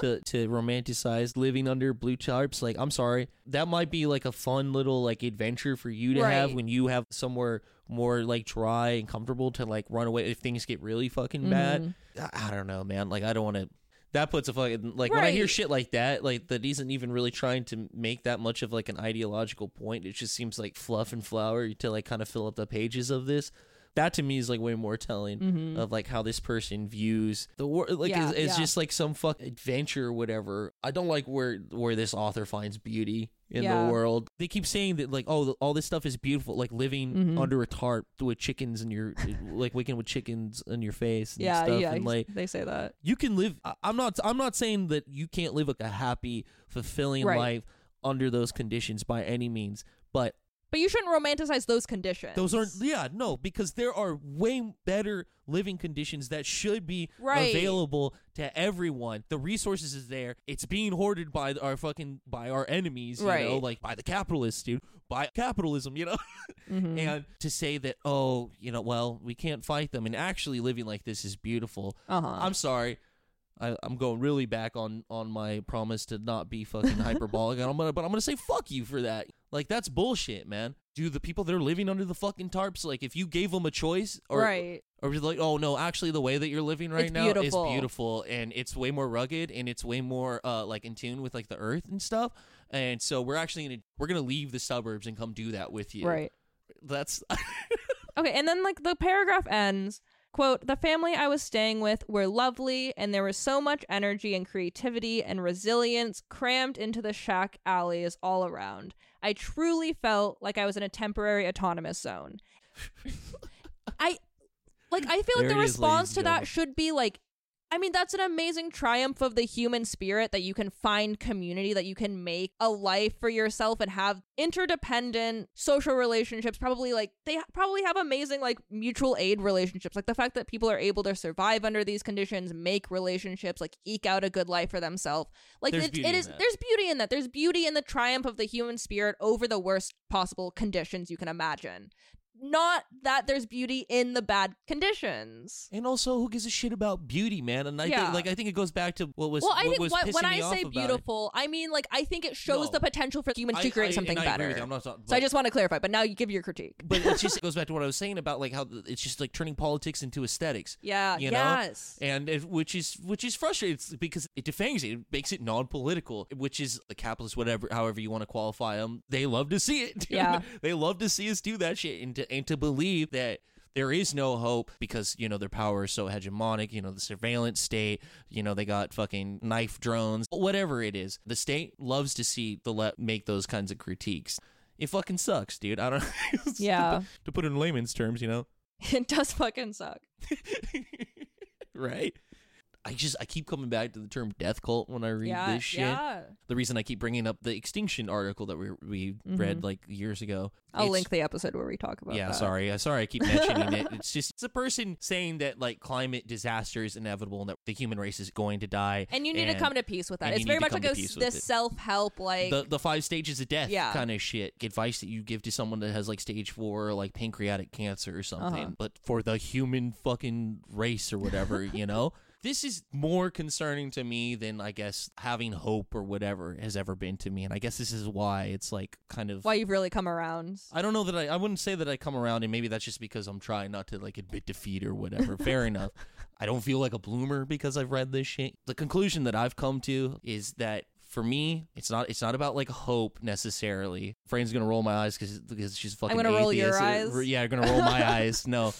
to to romanticize living under blue tarps? Like, I'm sorry, that might be like a fun little like adventure for you to have when you have somewhere more like dry and comfortable to like run away if things get really fucking bad. Mhm. I, I don't know, man. Like, I don't want to. That puts a fucking like when I hear shit like that, like that isn't even really trying to make that much of like an ideological point. It just seems like fluff and flower to like kind of fill up the pages of this. that to me is like way more telling Mhm. of like how this person views the world like Yeah, it's, it's yeah. just like some fuck adventure or whatever i don't like where where this author finds beauty in Yeah. the world they keep saying that like oh all this stuff is beautiful like living Mhm. under a tarp with chickens in your like waking with chickens in your face and yeah, stuff yeah. and like they say that. you can live i'm not i'm not saying that you can't live like a happy fulfilling Right. life under those conditions by any means but But you shouldn't romanticize those conditions. those aren't yeah no because there are way better living conditions that should be Right. available to everyone the resources is there it's being hoarded by our fucking by our enemies you know Right. like by the capitalists dude by capitalism you know Mhm. and to say that oh you know well we can't fight them and actually living like this is beautiful Uh-huh. i'm sorry I, I'm going really back on on my promise to not be fucking hyperbolic, and I'm gonna, but I'm gonna say fuck you for that. Like that's bullshit, man. Do the people that are living under the fucking tarps, like if you gave them a choice, or right. or like, oh no, actually the way that you're living right It's now beautiful. is beautiful, and it's way more rugged, and it's way more uh like in tune with like the earth and stuff. And so we're actually gonna we're gonna leave the suburbs and come do that with you. Right. That's Okay, and then like the paragraph ends quote the family i was staying with were lovely and there was so much energy and creativity and resilience crammed into the shack alleys all around i truly felt like i was in a temporary autonomous zone. I like i feel like the response to that should be like I mean, that's an amazing triumph of the human spirit that you can find community, that you can make a life for yourself and have interdependent social relationships. Probably like they probably have amazing like mutual aid relationships. Like the fact that people are able to survive under these conditions, make relationships, like eke out a good life for themselves. Like it, it is, there's beauty in that. There's beauty in the triumph of the human spirit over the worst possible conditions you can imagine. Not that there's beauty in the bad conditions. and also who gives a shit about beauty, man? And I Yeah. think like I think it goes back to what was Well, I think what, when I say beautiful, I mean like I think it shows No. the potential for humans to create I- something I better. you. I'm not, so I just want to clarify, but now you give your critique. but it just goes back to what I was saying about like how it's just like turning politics into aesthetics. Yeah. You know? yes. and it, which is which is frustrating it's because it defangs it. It makes it non-political, which is the capitalist, whatever, however you want to qualify them. They love to see it. dude. Yeah. they love to see us do that shit, and to and to believe that. There is no hope because you know their power is so hegemonic. You know the surveillance state. You know they got fucking knife drones. Whatever it is, the state loves to see the left make those kinds of critiques. It fucking sucks, dude. I don't. Yeah. to, put, to put it in layman's terms, you know. it does fucking suck. right? I just I keep coming back to the term death cult when I read yeah. this shit. Yeah. The reason I keep bringing up the extinction article that we we read like years ago. Mm-hmm. I'll it's- link the episode where we talk about Yeah, that. sorry. Uh, sorry I keep mentioning it. It's just it's a person saying that like climate disaster is inevitable and that the human race is going to die. And you need to come to peace with that. It's very much like a, to peace with this self help like the the five stages of death Yeah. kind of shit advice that you give to someone that has like stage four like pancreatic cancer or something Uh-huh. but for the human fucking race or whatever you know this is more concerning to me than i guess having hope or whatever has ever been to me and i guess this is why it's like kind of why you've really come around. I don't know that I, I wouldn't say that I come around and maybe that's just because I'm trying not to like admit defeat or whatever. Fair enough. I don't feel like a bloomer because I've read this shit. The conclusion that I've come to is that for me, it's not it's not about like hope necessarily. Frank's gonna roll my eyes because because she's fucking. I'm gonna roll your uh, eyes? Yeah, you're gonna roll my eyes. No,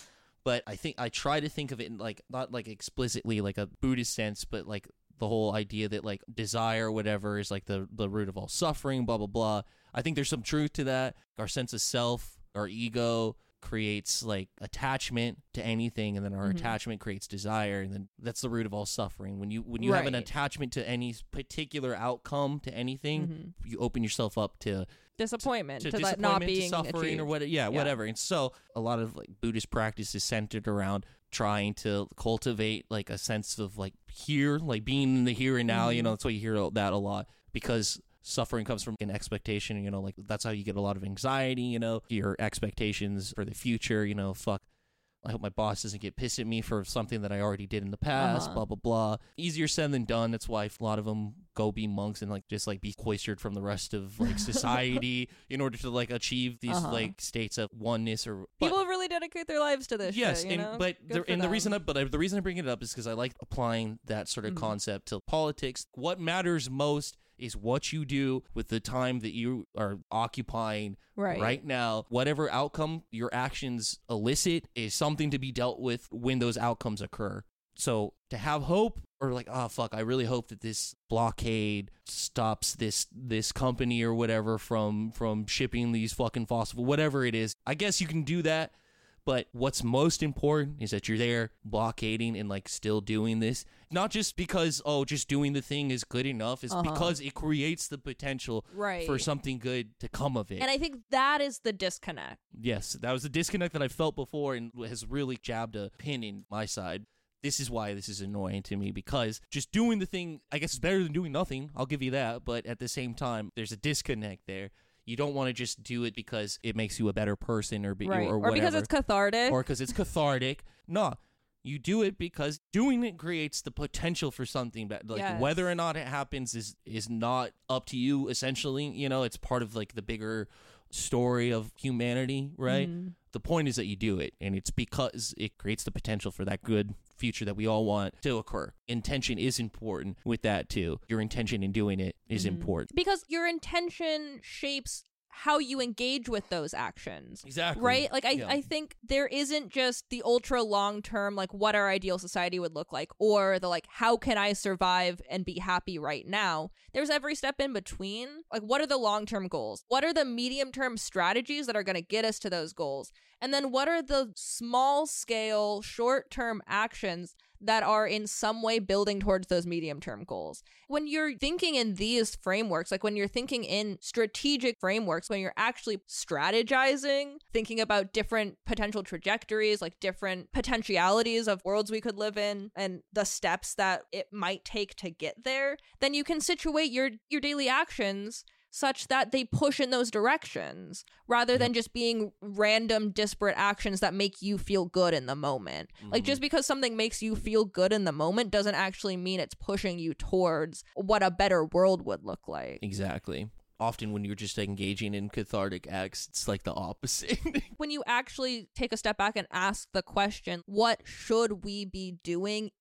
but I think I try to think of it in like not like explicitly like a Buddhist sense, but like the whole idea that like desire whatever is like the the root of all suffering. Blah blah blah. I think there's some truth to that. Our sense of self, our ego creates like attachment to anything and then our Mhm. attachment creates desire and then that's the root of all suffering when you when you have an attachment to any particular outcome to anything Mhm. you open yourself up to Disappointment to, to, that disappointment not being to suffering achieved. or what yeah, Yeah. whatever and so a lot of like buddhist practice is centered around trying to cultivate like a sense of like here like being in the here and now you Mhm. know that's why you hear that a lot because suffering comes from an expectation you know like that's how you get a lot of anxiety you know your expectations for the future you know fuck I hope my boss doesn't get pissed at me for something that I already did in the past, Uh-huh. blah, blah, blah. Easier said than done. That's why a lot of them go be monks and like just like be cloistered from the rest of like society in order to like achieve these Uh-huh. like states of oneness or but- People really dedicate their lives to this. yes shit, and know? but Good the, for and the reason I, but I, the reason I bring it up is because I like applying that sort of Mhm. concept to politics. What matters most is what you do with the time that you are occupying Right. right now. Whatever outcome your actions elicit is something to be dealt with when those outcomes occur. So to have hope or like, oh fuck, I really hope that this blockade stops this this company or whatever from from shipping these fucking fossil whatever it is. I guess you can do that. But what's most important is that you're there blockading and like still doing this. Not just because, oh, just doing the thing is good enough, it's Uh-huh. because it creates the potential Right. for something good to come of it. and I think that is the disconnect. yes, that was the disconnect that I felt before and has really jabbed a pin in my side. This is why this is annoying to me because just doing the thing, I guess, is better than doing nothing. I'll give you that. But at the same time, there's a disconnect there. You don't want to just do it because it makes you a better person or, be, Right. or Or, whatever because it's cathartic. or because it's cathartic. No, you do it because doing it creates the potential for something bad. Like Yes. whether or not it happens is is not up to you. Essentially, you know, it's part of like the bigger story of humanity, right? Mhm. The point is that you do it, and it's because it creates the potential for that good future that we all want to occur. Intention is important with that too. Your intention in doing it is Mhm. important. Because your intention shapes how you engage with those actions. Exactly. Right? Like I, Yeah. I think there isn't just the ultra long term like what our ideal society would look like or the like how can I survive and be happy right now. There's every step in between. Like what are the long term goals? What are the medium term strategies that are going to get us to those goals? And then what are the small scale short term actions that are in some way building towards those medium term goals? when you're thinking in these frameworks, like when you're thinking in strategic frameworks, when you're actually strategizing, thinking about different potential trajectories, like different potentialities of worlds we could live in and the steps that it might take to get there, then you can situate your your daily actions such that they push in those directions rather than just being random disparate actions that make you feel good in the moment. Like Mhm. just because something makes you feel good in the moment doesn't actually mean it's pushing you towards what a better world would look like. Exactly. Often when you're just engaging in cathartic acts, it's like the opposite. When you actually take a step back and ask the question, what should we be doing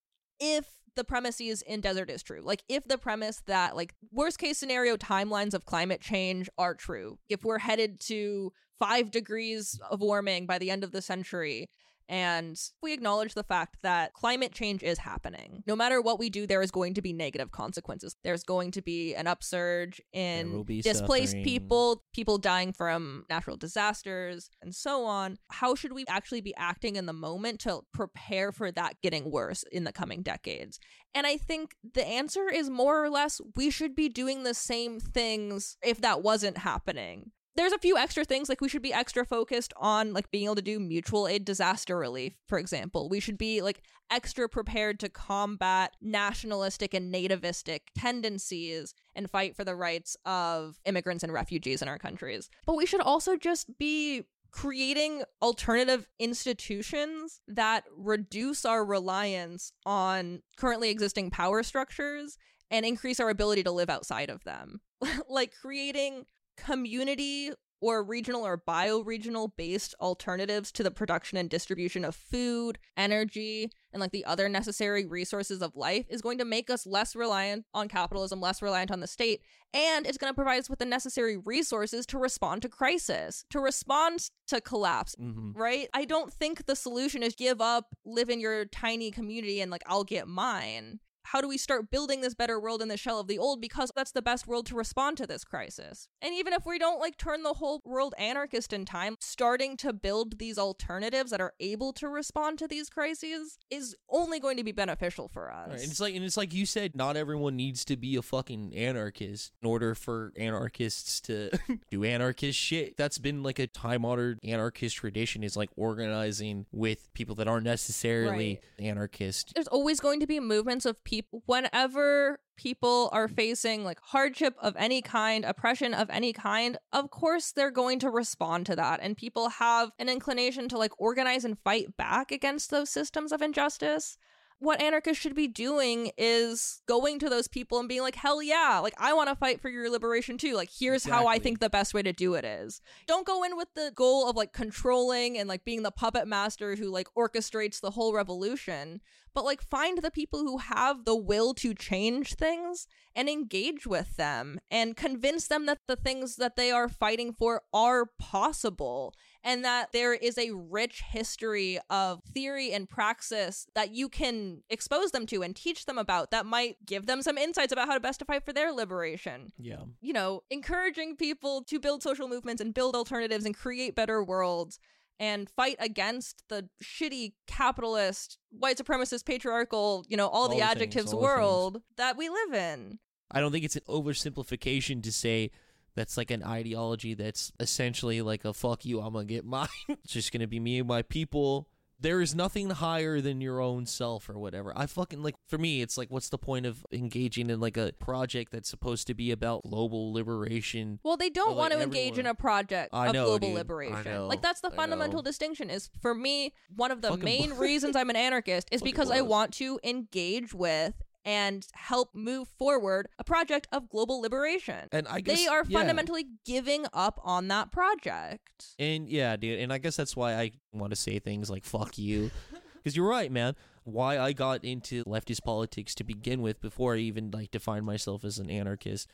if the premise is in desert is true? Like if the premise that like worst case scenario timelines of climate change are true, if we're headed to 5 degrees of warming by the end of the century and we acknowledge the fact that climate change is happening. No matter what we do, there is going to be negative consequences. There's going to be an upsurge in displaced suffering. people, people dying from natural disasters, and so on. How should we actually be acting in the moment to prepare for that getting worse in the coming decades? And I think the answer is more or less we should be doing the same things if that wasn't happening there's a few extra things like we should be extra focused on like being able to do mutual aid disaster relief for example. We should be like extra prepared to combat nationalistic and nativistic tendencies and fight for the rights of immigrants and refugees in our countries. But we should also just be creating alternative institutions that reduce our reliance on currently existing power structures and increase our ability to live outside of them. Like creating community or regional or bioregional based alternatives to the production and distribution of food, energy, and like the other necessary resources of life is going to make us less reliant on capitalism, less reliant on the state, and it's going to provide us with the necessary resources to respond to crisis, to respond to collapse. hmm Right? I don't think the solution is give up, live in your tiny community, and like, I'll get mine. How do we start building this better world in the shell of the old? Because that's the best world to respond to this crisis. And even if we don't like turn the whole world anarchist in time, starting to build these alternatives that are able to respond to these crises is only going to be beneficial for us. Right, and it's like and it's like you said, not everyone needs to be a fucking anarchist in order for anarchists to do anarchist shit. That's been like a time honored anarchist tradition is like organizing with people that aren't necessarily anarchist. there's always going to be movements of people whenever people are facing like hardship of any kind, oppression of any kind, of course they're going to respond to that and people have an inclination to like organize and fight back against those systems of injustice. What anarchists should be doing is going to those people and being like, hell yeah, like I want to fight for your liberation too. Like, here's how I think the best way to do it is. Don't go in with the goal of like controlling and like being the puppet master who like orchestrates the whole revolution, but like find the people who have the will to change things and engage with them and convince them that the things that they are fighting for are possible and that there is a rich history of theory and praxis that you can expose them to and teach them about that might give them some insights about how to best to fight for their liberation. Yeah. You know, encouraging people to build social movements and build alternatives and create better worlds and fight against the shitty capitalist, white supremacist, patriarchal, you know, all, All the the things, adjectives all the world that we live in. I don't think it's an oversimplification to say that's like an ideology that's essentially like a fuck you, I'm gonna get mine. it's just gonna be me and my people. There is nothing higher than your own self or whatever. I fucking like for me, it's like what's the point of engaging in like a project that's supposed to be about global liberation? Well, they don't Well, want like, to engage in a project I of know, global dude. I liberation. know. Like that's the I fundamental know. distinction. Is for me one of the Fucking main reasons I'm an anarchist is Fucking because I want to engage with and help move forward a project of global liberation. And I guess They are yeah. fundamentally giving up on that project. And yeah, dude, and I guess that's why I want to say things like "fuck you," because you're right, man. Why I got into leftist politics to begin with, before I even like defined myself as an anarchist,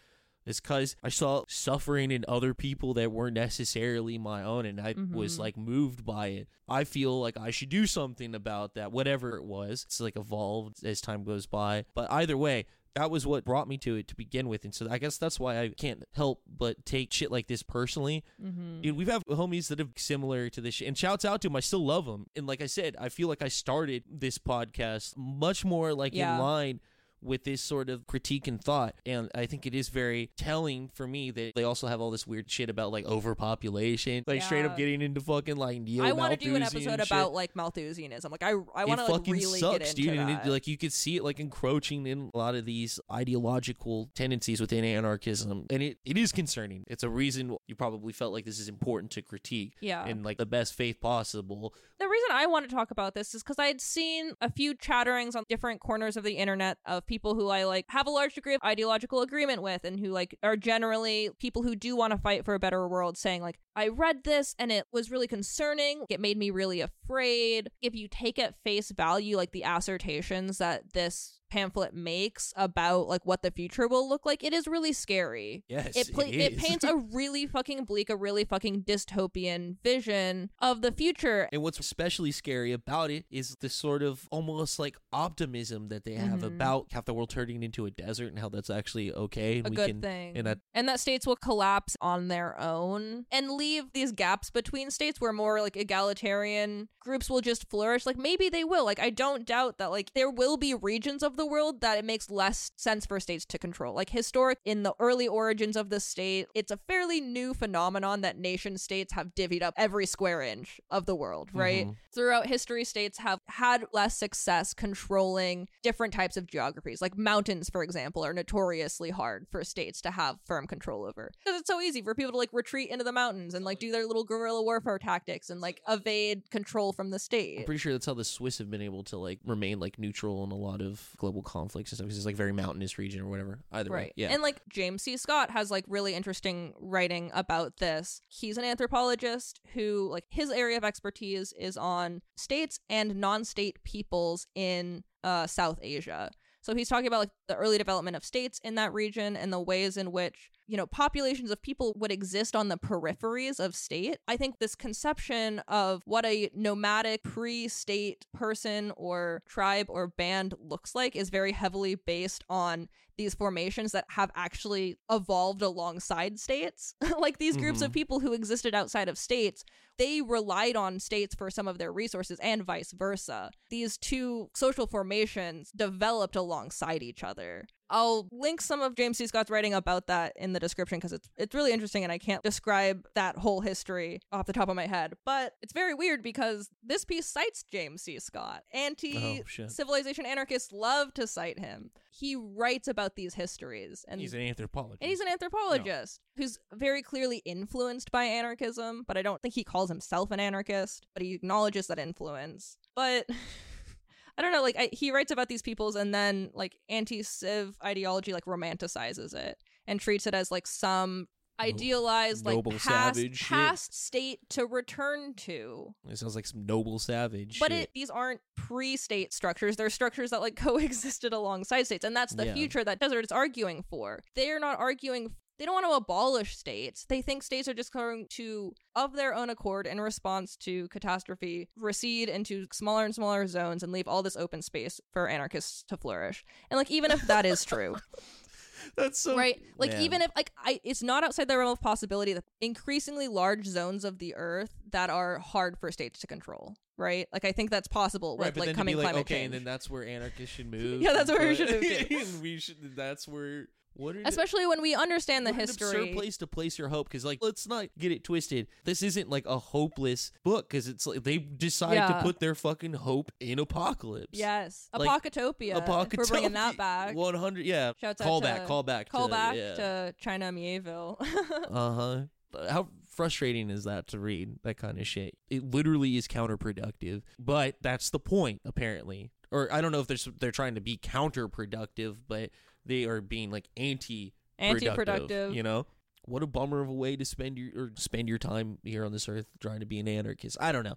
is because I saw suffering in other people that weren't necessarily my own, and I was Mhm. like moved by it. I feel like I should do something about that, whatever it was. It's like evolved as time goes by, but either way. That was what brought me to it to begin with, and so I guess that's why I can't help but take shit like this personally Mm-hmm. Dude, we've have homies that have similar to this shit. And shouts out to them. I still love them. And like I said, I feel like I started this podcast much more like Yeah. in line with this sort of critique and thought. And I think it is very telling for me that they also have all this weird shit about like overpopulation, like straight up getting into fucking like neo I want to do an episode about like Malthusianism. Like I, I want to like really sucks, get into dude. And that. it, like you could see it like encroaching in a lot of these ideological tendencies within anarchism, and it, it is concerning. It's a reason you probably felt like this is important to critique yeah. in like the best faith possible. The reason I want to talk about this is because I had seen a few chatterings on different corners of the internet of people who I like have a large degree of ideological agreement with and who like are generally people who do want to fight for a better world saying like I read this and it was really concerning. It made me really afraid. If you take at face value like the assertions that this pamphlet makes about like what the future will look like, it is really scary Yes, it pla- it is. paints a really fucking bleak, a really fucking dystopian vision of the future. and what's especially scary about it is the sort of almost like optimism that they have Mhm. about half the world turning into a desert and how that's actually okay. And A we good can, thing. and that- and that states will collapse on their own and leave these gaps between states where more like egalitarian groups will just flourish. Like maybe they will. Like I don't doubt that like there will be regions of the world that it makes less sense for states to control. Like historic in the early origins of the state, it's a fairly new phenomenon that nation states have divvied up every square inch of the world, right? Mhm. throughout history states have had less success controlling different types of geographies like mountains for example are notoriously hard for states to have firm control over because it's so easy for people to like retreat into the mountains and like do their little guerrilla warfare tactics and like evade control from the I'm state pretty sure that's how the Swiss have been able to like remain like neutral in a lot of global conflicts and stuff because it's like very mountainous region or whatever. Either way, yeah. And like James C. Scott has like really interesting writing about this. He's an anthropologist who like his area of expertise is on states and non-state peoples in uh South Asia. So he's talking about like the early development of states in that region and the ways in which, you know, populations of people would exist on the peripheries of state. I think this conception of what a nomadic pre-state person or tribe or band looks like is very heavily based on these formations that have actually evolved alongside states. like these groups of Mhm. people who existed outside of states, they relied on states for some of their resources and vice versa. These two social formations developed alongside each other. I'll link some of James C. Scott's writing about that in the description because it's it's really interesting and I can't describe that whole history off the top of my head. But it's very weird because this piece cites James C. Scott. Anti Oh, civilization anarchists love to cite him. He writes about these histories and he's an anthropologist. and he's an anthropologist who's very clearly influenced by anarchism, but I don't think he calls himself an anarchist, but he acknowledges that influence. But I don't know, like I, he writes about these peoples and then like anti-civ ideology like romanticizes it and treats it as like some idealized like noble past, savage shit. past state to return to. It sounds like some noble savage. But it, these aren't pre-state structures. They're structures that like coexisted alongside states, and that's the Yeah. future that Desert is arguing for. They are not arguing. They don't want to abolish states. They think states are just going to, of their own accord, in response to catastrophe, recede into smaller and smaller zones and leave all this open space for anarchists to flourish. And like, even if that is true, That's so right? Like, Man. even if like I, it's not outside the realm of possibility that increasingly large zones of the earth that are hard for states to control, right? Like, I think that's possible with right, like coming like, clemat okay, change. and then that's where anarchists should move. Yeah, that's where we should move and we should. That's where. What Especially when we understand the what an history. absurd place to place your hope because like let's not get it twisted this isn't like a hopeless book because it's like they decide to put their fucking hope in apocalypse Yes, Like, Apocatopia. If we're bringing that back. 100 yeah Shouts out call to- back call back Call to, back yeah. to China Mieville. uh-huh how frustrating is that to read that kind of shit it literally is counterproductive but that's the point apparently or i don't know if they're they're trying to be counterproductive but they are being like anti Anti-productive. You know, what a bummer of a way to spend your or spend your time here on this earth trying to be an anarchist. I don't know.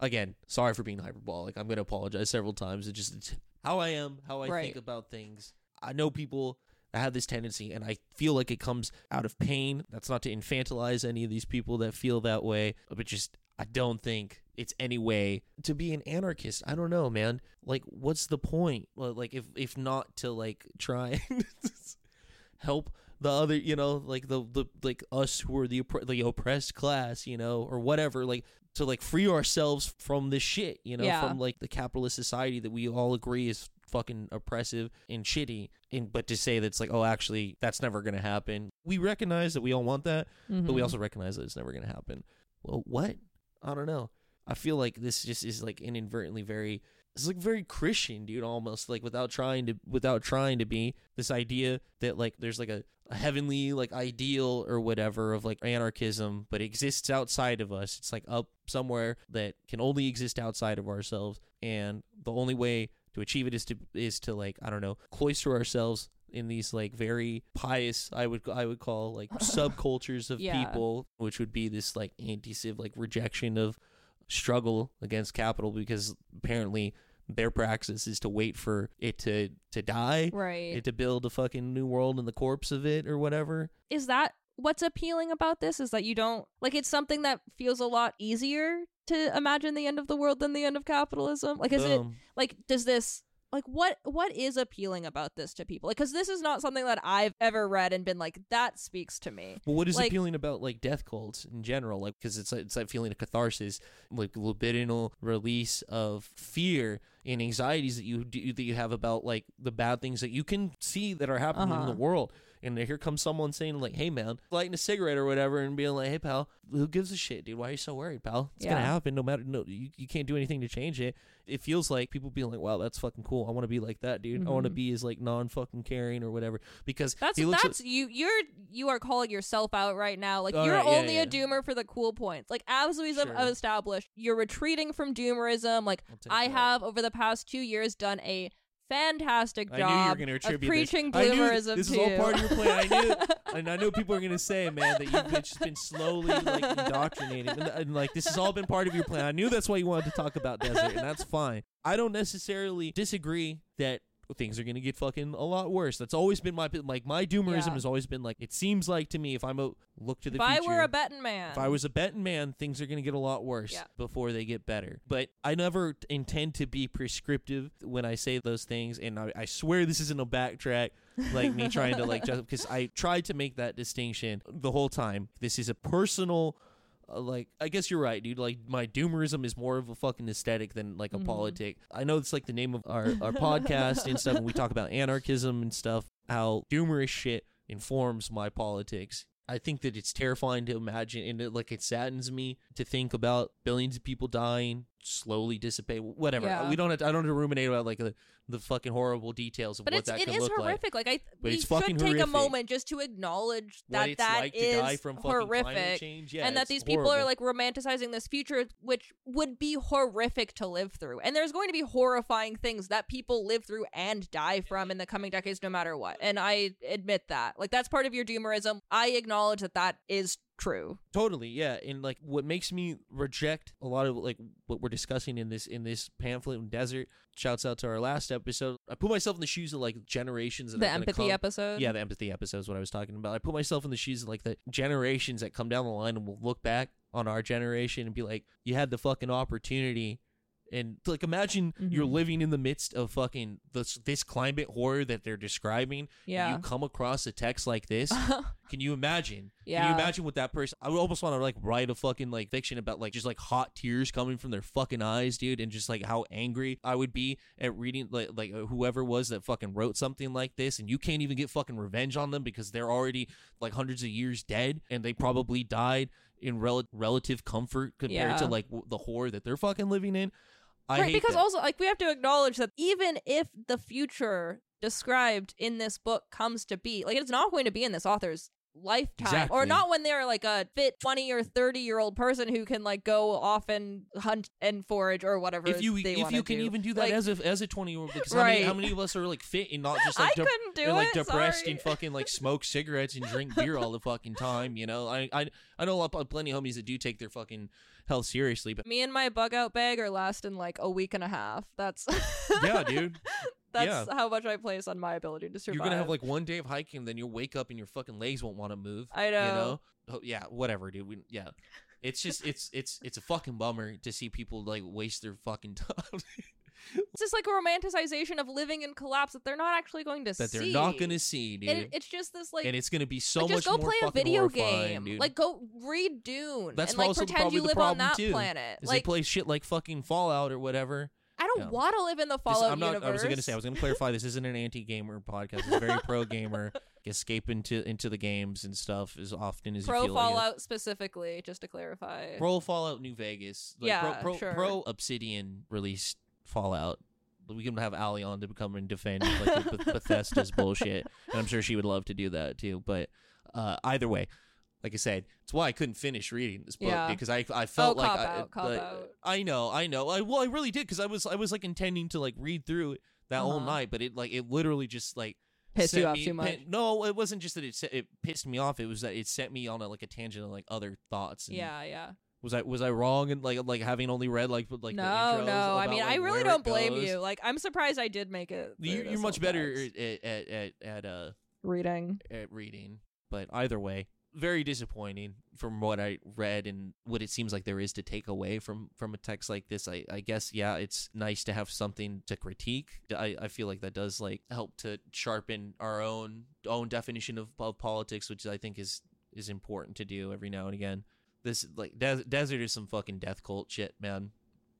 Again, sorry for being hyperbolic. I'm gonna apologize several times. It just how I am, how I Right. think about things. I know people that have this tendency, and I feel like it comes out of pain. That's not to infantilize any of these people that feel that way, but just I don't think it's any way to be an anarchist. I don't know, man. Like, what's the point? Well, Like, if if not to like try and help the other, you know, like the the like us who are the the oppressed class, you know, or whatever, like to like free ourselves from this shit, you know, Yeah. from like the capitalist society that we all agree is fucking oppressive and shitty. And but to say that it's like, oh, actually, that's never gonna happen. We recognize that we all want that, but we Mhm. also recognize that it's never gonna happen. Well, what? I don't know. I feel like this just is like inadvertently very it's like very Christian, dude, almost like without trying to without trying to be this idea that like there's like a, a heavenly like ideal or whatever of like anarchism, but it exists outside of us. It's like up somewhere that can only exist outside of ourselves, and the only way to achieve it is to is to like I don't know cloister ourselves in these like very pious I would I would call like subcultures of Yeah. people, which would be this like anti-civ like rejection of struggle against capital because apparently their praxis is to wait for it to to die, right. it to build a fucking new world in the corpse of it or whatever. is that what's appealing about this? Is that you don't like it's something that feels a lot easier to imagine the end of the world than the end of capitalism? Like, is it um, like does this like what what is appealing about this to people? Like because this is not something that i've ever read and been like that speaks to me. Well, what is like- appealing about like death cults in general? Like, because it's it's that feeling of catharsis, like libidinal release of fear and anxieties that you do, that you have about like the bad things that you can see that are happening in Uh-huh. the world. And here comes someone saying like, "Hey, man, lighting a cigarette or whatever," and being like, "Hey, pal, who gives a shit, dude? Why are you so worried, pal? It's gonna happen. No matter no, you, you can't do anything to change it. It feels like people being like, "Wow, that's fucking cool. I want to be like that, dude. I want to be as like non fucking caring or whatever." Because that's that's you you're you are calling yourself out right now like you're right, only yeah. a doomer for the cool points like as we've Sure. established you're retreating from doomerism like i that. have over the past two years done a fantastic I knew you were job of preaching this. Bloomerism this is all part of your plan. I knew, and I know people are going to say, man, that you've been, just been slowly like indoctrinated, and, and like this has all been part of your plan. I knew that's why you wanted to talk about desert, and that's fine. I don't necessarily disagree that things are going to get fucking a lot worse. That's always been my like my doomerism Yeah. has always been like it seems like to me if I'm a look to the future. if i were a betting man If I was a betting man, things are going to get a lot worse Yeah. before they get better. But I never intend to be prescriptive when I say those things, and I, I swear this isn't a backtrack, like me trying to like just because I tried to make that distinction the whole time. This is a personal. Uh, like I guess you're right, dude. Like my doomerism is more of a fucking aesthetic than like a Mhm. politic. I know it's like the name of our our podcast and stuff, and we talk about anarchism and stuff. How doomerish shit informs my politics. I think that it's terrifying to imagine, and it, like it saddens me to think about billions of people dying slowly dissipate. Whatever. Yeah. We don't. Have to, I don't have to ruminate about like the, the fucking horrible details of But what that it could is look like. horrific. Like, I But we it's fucking should take horrific. a moment just to acknowledge What that it's that like is to die from fucking climate horrific. change. Yeah, and that it's these people are horrible. like romanticizing this future which would be horrific to live through and there's going to be horrifying things that people live through and die from in the coming decades no matter what and i admit that like that's part of your doomerism i acknowledge that that is true Totally, yeah. And like what makes me reject a lot of like what we're discussing in this in this pamphlet and desert. Shouts out to our last episode. I put myself in the shoes of like generations that the empathy come- episode Yeah, the empathy episode is what I was talking about. I put myself in the shoes of like the generations that come down the line and will look back on our generation and be like, you had the fucking opportunity. And like, imagine you're Mhm. living in the midst of fucking this this climate horror that they're describing. and yeah you come across a text like this. Can you imagine? Yeah. Can you imagine what that person? I would almost want to like write a fucking like fiction about like just like hot tears coming from their fucking eyes, dude, and just like how angry I would be at reading like like uh, whoever was that fucking wrote something like this, and you can't even get fucking revenge on them because they're already like hundreds of years dead, and they probably died in rel- relative comfort compared to like w- the horror that they're fucking living in. I right hate because that. also like we have to acknowledge that even if the future described in this book comes to be like it's not going to be in this author's lifetime Exactly. or not when they're like a fit 20 or 30 year old person who can like go off and hunt and forage or whatever if you if you can do. even do that Like, as a as a 20 year old because how, many, Right. how many of us are like fit and not just like de- and, like it depressed sorry. and fucking like smoke cigarettes and drink beer all the fucking time. You know, I I I know a lot, of plenty of homies that do take their fucking health seriously, but me and my bug out bag are lasting like a week and a half that's yeah, dude, that's yeah. how much i place on my ability to survive you're gonna have like one day of hiking, then you'll wake up and your fucking legs won't want to move. I know. You know? Oh, yeah, whatever, dude. We, yeah. It's just it's it's it's a fucking bummer to see people like waste their fucking time it's just like a romanticization of living in collapse that they're not actually going to that see That they're not gonna see, dude. and it's just this like and it's gonna be so like, much just go more play a video game. dude. Like go read Dune That's and like also pretend probably you live on that too, planet. Like they play shit like fucking Fallout or whatever. I don't Yeah. want to live in the This- Fallout I'm not. universe. I was gonna say. I was gonna clarify. This isn't an anti-gamer podcast. It's very pro-gamer. Escape into into the games and stuff as often as pro you feel like it. Fallout specifically, just to clarify. Pro Fallout New Vegas. Like, Yeah, pro, pro, sure. pro Obsidian released Fallout. We can have Ali on to come and defend like Bethesda's bullshit, and I'm sure she would love to do that too. But uh, either way, like I said, it's why I couldn't finish reading this book Yeah. because I I felt Oh, like I, out, cop like, out. I know, I know. I well, I really did because I was I was like intending to like read through it that whole Uh-huh. night, but it like it literally just like Pissed you off me- too much. no, it wasn't just that it set, it pissed me off. It was that it set me on a, like a tangent of like other thoughts. And yeah, yeah. Was I was I wrong in like like having only read like like no, no. I mean, like, I really don't blame goes? you. Like, I'm surprised I did make it. you, you're much better at at at at uh reading. at reading, but either way, very disappointing from what I read and what it seems like there is to take away from from a text like this. I I guess yeah, it's nice to have something to critique. I I feel like that does like help to sharpen our own own definition of, of politics, which I think is is important to do every now and again. This like des- desert is some fucking death cult shit, man.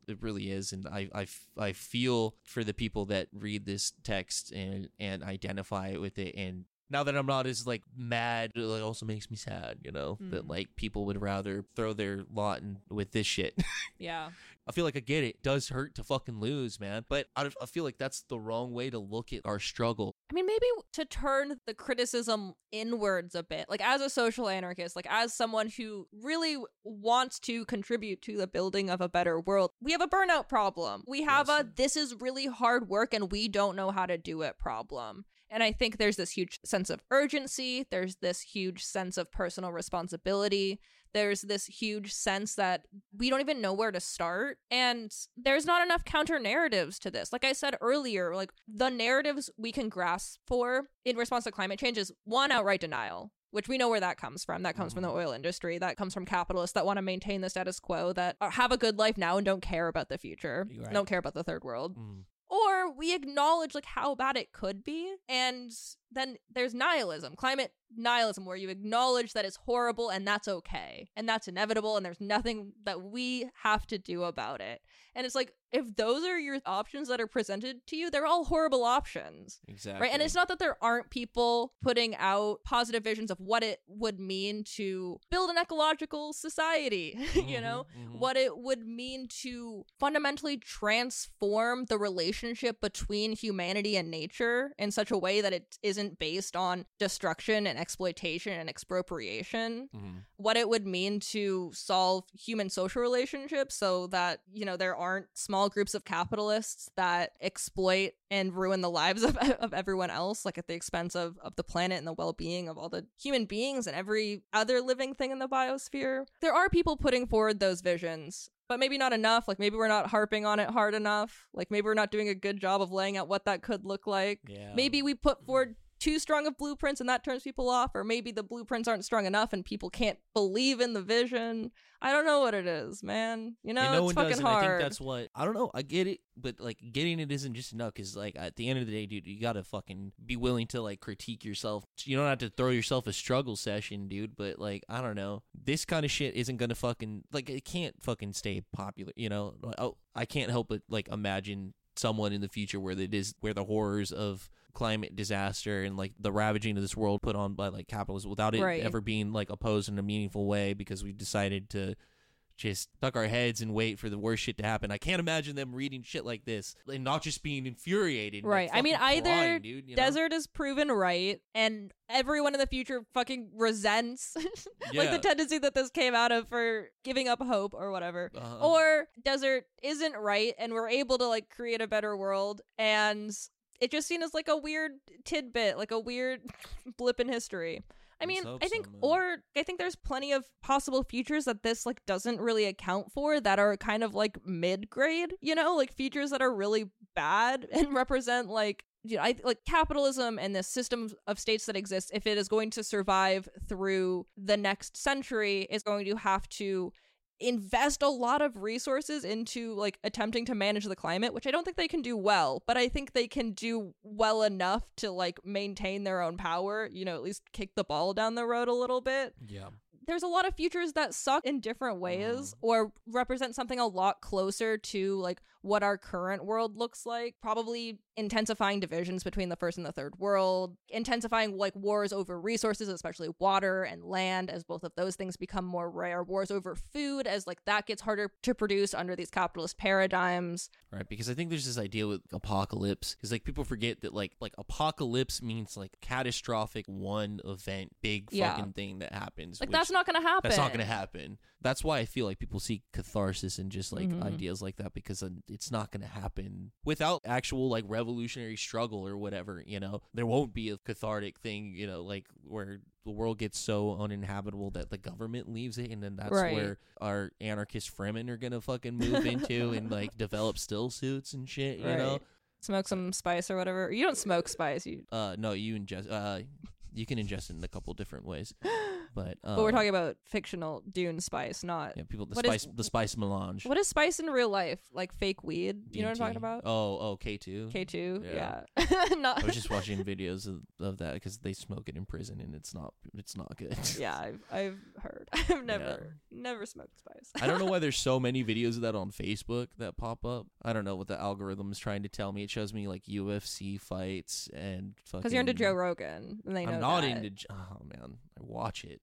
It really is, and I, I, I feel for the people that read this text and and identify with it. And now that I'm not as like mad, it like, also makes me sad. You know that Mm. like people would rather throw their lot in with this shit. Yeah. I feel like I get it. It does hurt to fucking lose, man. But I, I feel like that's the wrong way to look at our struggle. I mean, maybe to turn the criticism inwards a bit, like as a social anarchist, like as someone who really wants to contribute to the building of a better world, we have a burnout problem. We have Yes. a this is really hard work and we don't know how to do it problem. And I think there's this huge sense of urgency, there's this huge sense of personal responsibility. There's this huge sense that we don't even know where to start. And there's not enough counter narratives to this. Like I said earlier, like the narratives we can grasp for in response to climate change is one outright denial. Which we know where that comes from. That comes from the oil industry. That comes from capitalists that want to maintain the status quo, that have a good life now and don't care about the future, right. don't care about the third world Mm. Or we acknowledge like how bad it could be and then there's nihilism, climate nihilism, where you acknowledge that it's horrible and that's okay and that's inevitable and there's nothing that we have to do about it. And it's like, if those are your options that are presented to you, they're all horrible options. Exactly. Right. And it's not that there aren't people putting out positive visions of what it would mean to build an ecological society, you know, Mhm, mhm. what it would mean to fundamentally transform the relationship between humanity and nature in such a way that it isn't based on destruction and exploitation and expropriation. Mhm. what it would mean to solve human social relationships so that you know there aren't small groups of capitalists that exploit and ruin the lives of, of everyone else like at the expense of, of the planet and the well-being of all the human beings and every other living thing in the biosphere. There are people putting forward those visions but maybe not enough. Like maybe we're not harping on it hard enough. Like maybe we're not doing a good job of laying out what that could look like. Yeah. maybe we put forward too strong of blueprints and that turns people off or maybe the blueprints aren't strong enough and people can't believe in the vision i don't know what it is man you know no it's one fucking does, hard I think that's what I don't know. I get it, but like getting it isn't just enough. Because like at the end of the day, dude, you gotta fucking be willing to like critique yourself. You don't have to throw yourself a struggle session, dude. But like I don't know, this kind of shit isn't gonna fucking like it can't fucking stay popular. You know, oh, I can't help but like imagine someone in the future where it is where the horrors of climate disaster and like the ravaging of this world put on by like capitalism without it Right. ever being like opposed in a meaningful way because we decided to just tuck our heads and wait for the worst shit to happen. I can't imagine them reading shit like this and not just being infuriated. like, Right. I mean, either dude, you know? desert is proven right and everyone in the future fucking resents like the tendency that this came out of for giving up hope or whatever Uh-huh. or desert isn't right and we're able to like create a better world and it just seen as like a weird tidbit like a weird blip in history i mean i think so, or i think there's plenty of possible futures that this like doesn't really account for that are kind of like mid-grade you know like futures that are really bad and represent like you know, I like capitalism and the system of states that exists. If it is going to survive through the next century, is going to have to invest a lot of resources into like attempting to manage the climate, which I don't think they can do well, but I think they can do well enough to like maintain their own power, you know, at least kick the ball down the road a little bit. yeah. There's a lot of futures that suck in different ways mm. or represent something a lot closer to like what our current world looks like. Probably intensifying divisions between the first and the third world, intensifying like wars over resources, especially water and land, as both of those things become more rare. Wars over food, as like that gets harder to produce under these capitalist paradigms. Right, because I think there's this idea with apocalypse, because like people forget that like like apocalypse means like catastrophic one event, big Yeah. fucking thing that happens. Like that's not going to happen. That's not going to happen. That's why I feel like people see catharsis and just like Mhm. ideas like that because it's not going to happen without actual like revolutionary struggle or whatever. You know, there won't be a cathartic thing. You know, like where the world gets so uninhabitable that the government leaves it, and then that's Right. where our anarchist Fremen are gonna fucking move into and like develop still suits and shit. You know, Smoke some spice or whatever. You don't smoke spice, you uh, no, you ingest. Uh, you can ingest it in a couple different ways, but um, but we're talking about fictional Dune spice, not yeah, people the what is- spice the spice melange. What is spice in real life? Like fake weed? You know what I'm talking about? Oh, oh, K two. K two, Yeah. not. I was just watching videos of, of that because they smoke it in prison and it's not it's not good. yeah, I've I've heard. I've never never smoked spice. I don't know why there's so many videos of that on Facebook that pop up. I don't know what the algorithm is trying to tell me. It shows me like UFC fights and fucking. Because you're into Joe Rogan, and they know I'm not that. into. Oh man, I watch it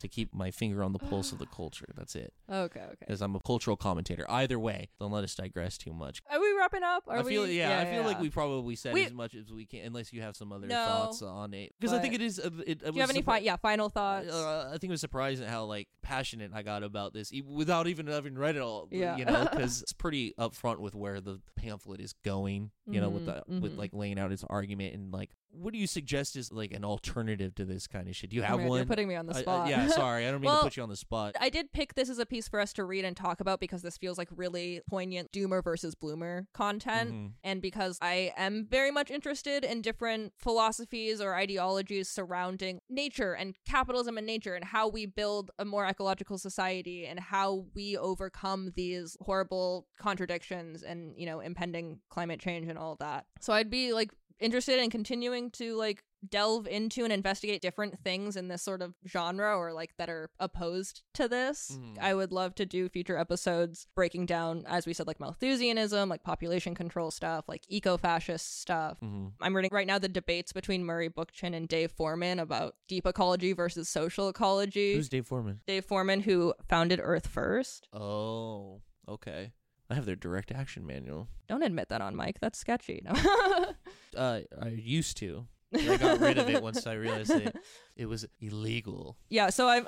to keep my finger on the pulse of the culture. That's it. Okay, okay. Because I'm a cultural commentator. Either way, don't let us digress too much. Are we wrapping up? Are I feel we? yeah, I feel like we probably said We- as much as we can, unless you have some other No, thoughts on it. Because I think it is. uh, It, it Do you have any fi- yeah final thoughts? Uh, I think it was surprising how like passionate I got about this, without even having read it all. Yeah. you know, because it's pretty upfront with where the pamphlet is going. You know, with the Mhm, with like laying out its argument and like, what do you suggest is like an alternative to this kind of shit? Do you Oh have one? You're putting me on the spot. yeah, sorry, I don't mean Well, to put you on the spot. I did pick this as a piece for us to read and talk about because this feels like really poignant doomer versus bloomer content. Mhm. And because I am very much interested in different philosophies or ideologies surrounding nature and capitalism and nature and how we build a more ecological society and how we overcome these horrible contradictions and, you know, impending climate change and all that. So I'd be like interested in continuing to like delve into and investigate different things in this sort of genre or like that are opposed to this. Mhm. I would love to do future episodes breaking down, as we said, like Malthusianism, like population control stuff, like eco fascist stuff. Mm-hmm. I'm reading right now the debates between Murray Bookchin and Dave Foreman about deep ecology versus social ecology. Who's Dave Foreman? Dave Foreman, who founded Earth First. Oh, okay. I have their direct action manual. Don't admit that on mic. That's sketchy. No. Uh, I used to. but I got rid of it once I realized it it was illegal. yeah, so I'm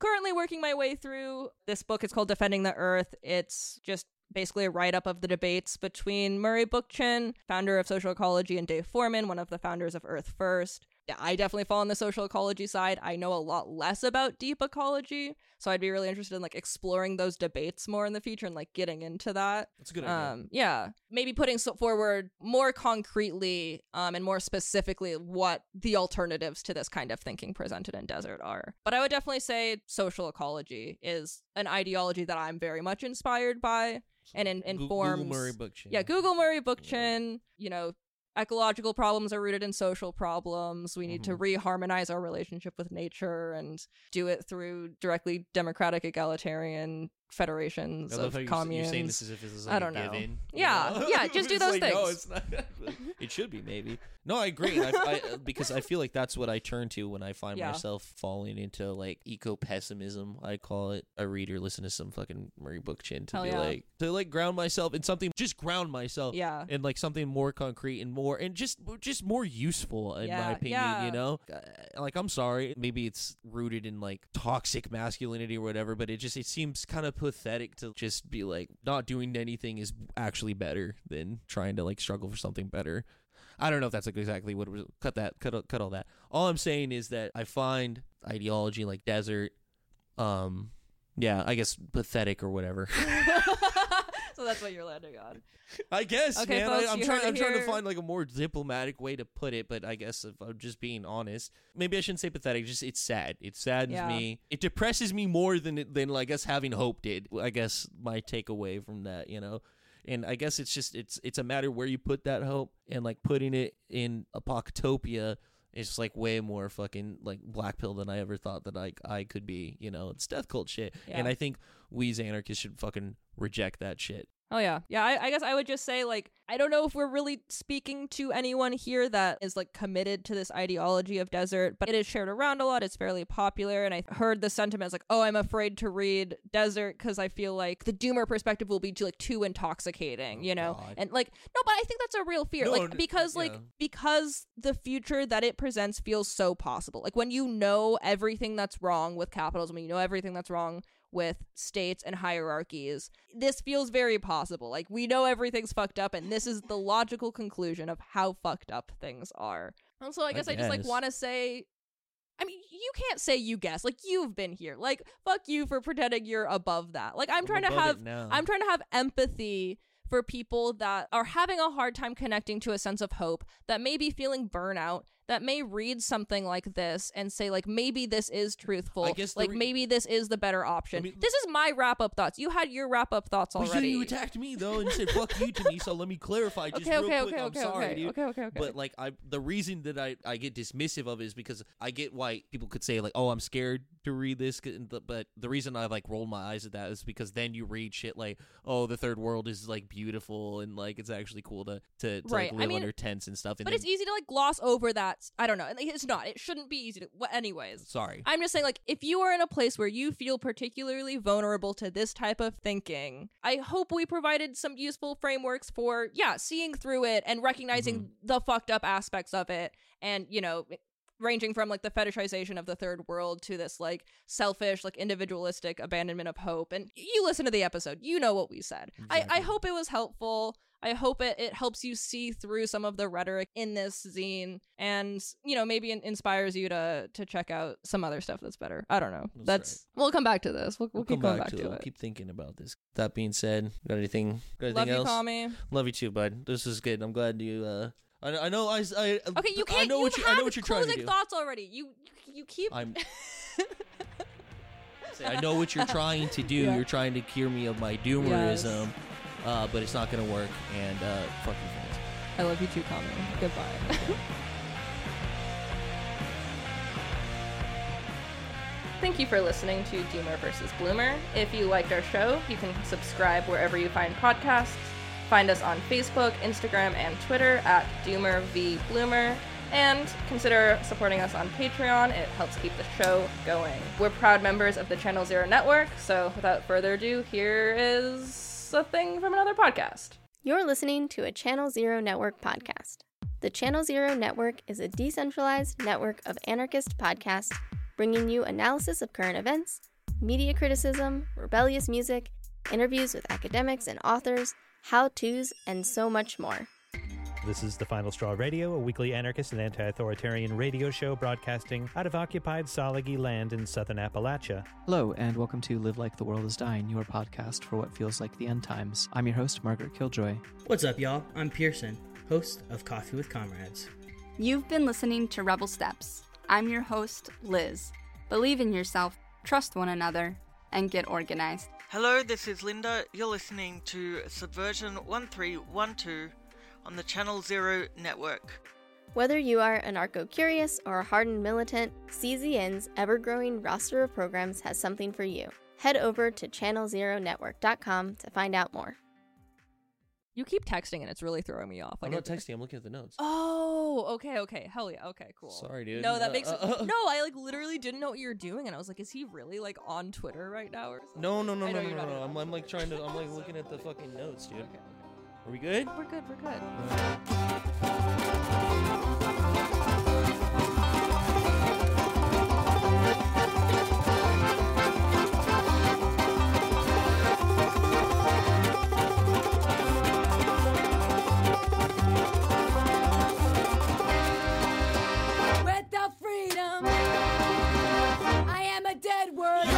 currently working my way through this book. It's called Defending the Earth. It's just basically a write up of the debates between Murray Bookchin, founder of social ecology, and Dave Foreman, one of the founders of Earth First. Yeah, I definitely fall on the social ecology side. I know a lot less about deep ecology, so I'd be really interested in like exploring those debates more in the future and like getting into that. That's a good Um, yeah, maybe putting forward more concretely um, and more specifically what the alternatives to this kind of thinking presented in Desert are. But I would definitely say social ecology is an ideology that I'm very much inspired by and in- informs. Google Murray Bookchin. Yeah, Google Murray Bookchin, you know, ecological problems are rooted in social problems. We need to Mhm. reharmonize our relationship with nature and do it through directly democratic, egalitarian federations of communes. you're saying this as if this is I don't a know. given. you Yeah, know? yeah, just do those like, No, things. it's not. it should be maybe. No, I agree. I, I, because I feel like that's what I turn to when I find Yeah. myself falling into like eco pessimism. I call it. I read or listen to some fucking Murray Bookchin to Hell be yeah. like to like ground myself in something. Just ground myself. yeah. And like something more concrete and more and just just more useful in my opinion, yeah. you know. Uh, Like I'm sorry, maybe it's rooted in like toxic masculinity or whatever, but it just it seems kind of pathetic to just be like not doing anything is actually better than trying to like struggle for something better. I don't know if that's like exactly what it was. Cut that. Cut cut all that. All I'm saying is that I find ideology like desert, um, yeah, I guess pathetic or whatever. so that's what you're landing on. I guess, Okay, man. folks, I, I'm trying. I'm trying to find like a more diplomatic way to put it, but I guess if I'm just being honest, maybe I shouldn't say pathetic. Just it's sad. It saddens Yeah. me. It depresses me more than than I guess having hope did. I guess my takeaway from that, you know. And I guess it's just it's it's a matter where you put that hope and like putting it in Apoctopia is just like way more fucking like black pill than I ever thought that I I could be. You know, it's death cult shit. And I think we as anarchists should fucking reject that shit. Oh yeah, yeah. I, I guess I would just say like I don't know if we're really speaking to anyone here that is like committed to this ideology of desert, but it is shared around a lot. It's fairly popular, and I heard the sentiment as like, oh, I'm afraid to read desert because I feel like the doomer perspective will be too like too intoxicating, Oh, you know. God. And like no, but I think that's a real fear, No, like because like yeah. because the future that it presents feels so possible. Like when you know everything that's wrong with capitalism, when you know everything that's wrong with states and hierarchies. This feels very possible. Like we know everything's fucked up and this is the logical conclusion of how fucked up things are. And so I guess I, just like want to say I mean, you can't say you guess. Like you've been here. Like fuck you for pretending you're above that. Like I'm, trying to have. I'm trying to have empathy for people that are having a hard time connecting to a sense of hope, that may be feeling burnout, that may read something like this and say like maybe this is truthful, I guess like re- maybe this is the better option. this is my wrap up thoughts. You had your wrap up thoughts already. then you attacked me though and said "fuck you" to me. So let me clarify just okay, real okay, quick. okay, I'm okay, sorry, okay, dude. okay, okay, okay. But like I, the reason that I I get dismissive of it is because I get why people could say like, "Oh, I'm scared to read this, but the reason I like rolled my eyes at that is because then you read shit like, "Oh, the third world is like beautiful and like it's actually cool to to, to Right, like, I live mean- under tents and stuff." And but then, it's easy to like gloss over that. I don't know. It's not. It shouldn't be easy to. Well, anyways, sorry. I'm just saying, like, if you are in a place where you feel particularly vulnerable to this type of thinking, I hope we provided some useful frameworks for, yeah, seeing through it and recognizing Mm-hmm. the fucked up aspects of it. And, you know, ranging from like the fetishization of the third world to this like selfish, like individualistic abandonment of hope. And you listen to the episode, you know what we said. I, I hope it was helpful. I hope it, it helps you see through some of the rhetoric in this zine and, you know, maybe in- inspires you to to check out some other stuff that's better. I don't know. That's That's, we'll come back to this. We'll, we'll, We'll keep come going back, to, it. it. Keep thinking about this. That being said, got anything? Got anything Love you, else? Tommy. Love you too, bud. This is good. I'm glad you. uh I, I know. I. I Okay, you can't. I know you what you. I know what you're trying to do. thoughts already. You you, you keep. I'm. I know what you're trying to do. Yeah. You're trying to cure me of my doomerism, uh, but it's not gonna work. And uh, fuck you, fans. I love you too, Common. Goodbye. Thank you for listening to Doomer versus Bloomer. If you liked our show, you can subscribe wherever you find podcasts. Find us on Facebook, Instagram, and Twitter at Doomer v Bloomer. And consider supporting us on Patreon. It helps keep the show going. We're proud members of the Channel Zero Network, so without further ado, here is a thing from another podcast. You're listening to a Channel Zero Network podcast. The Channel Zero Network is a decentralized network of anarchist podcasts bringing you analysis of current events, media criticism, rebellious music, interviews with academics and authors, how to's, and so much more. This is The Final Straw Radio, a weekly anarchist and anti authoritarian radio show broadcasting out of occupied Tsalagi land in southern Appalachia. Hello, and welcome to Live Like the World is Dying, your podcast for what feels like the end times. I'm your host, Margaret Killjoy. What's up, y'all? I'm Pearson, host of Coffee with Comrades. You've been listening to Rebel Steps. I'm your host, Liz. Believe in yourself, trust one another, and get organized. Hello, this is Linda. You're listening to Subversion 1312 on the Channel Zero network. Whether you are anarcho curious or a hardened militant, CZN's ever growing roster of programs has something for you. Head over to channelzeronetwork.com to find out more. You keep texting and it's really throwing me off. I'm not it's- texting. I'm looking at the notes. Oh, okay, okay. Hell yeah. Okay, cool. Sorry, dude. No, that Uh, makes uh, uh. no. I like literally didn't know what you were doing, and I was like, is he really like on Twitter right now or something? No, no, no, I no, know no, you're no, not no. even I'm, I'm like trying to. I'm like looking at the fucking notes, dude. Okay. Are we good? We're good. We're good. With the freedom, I am a dead word.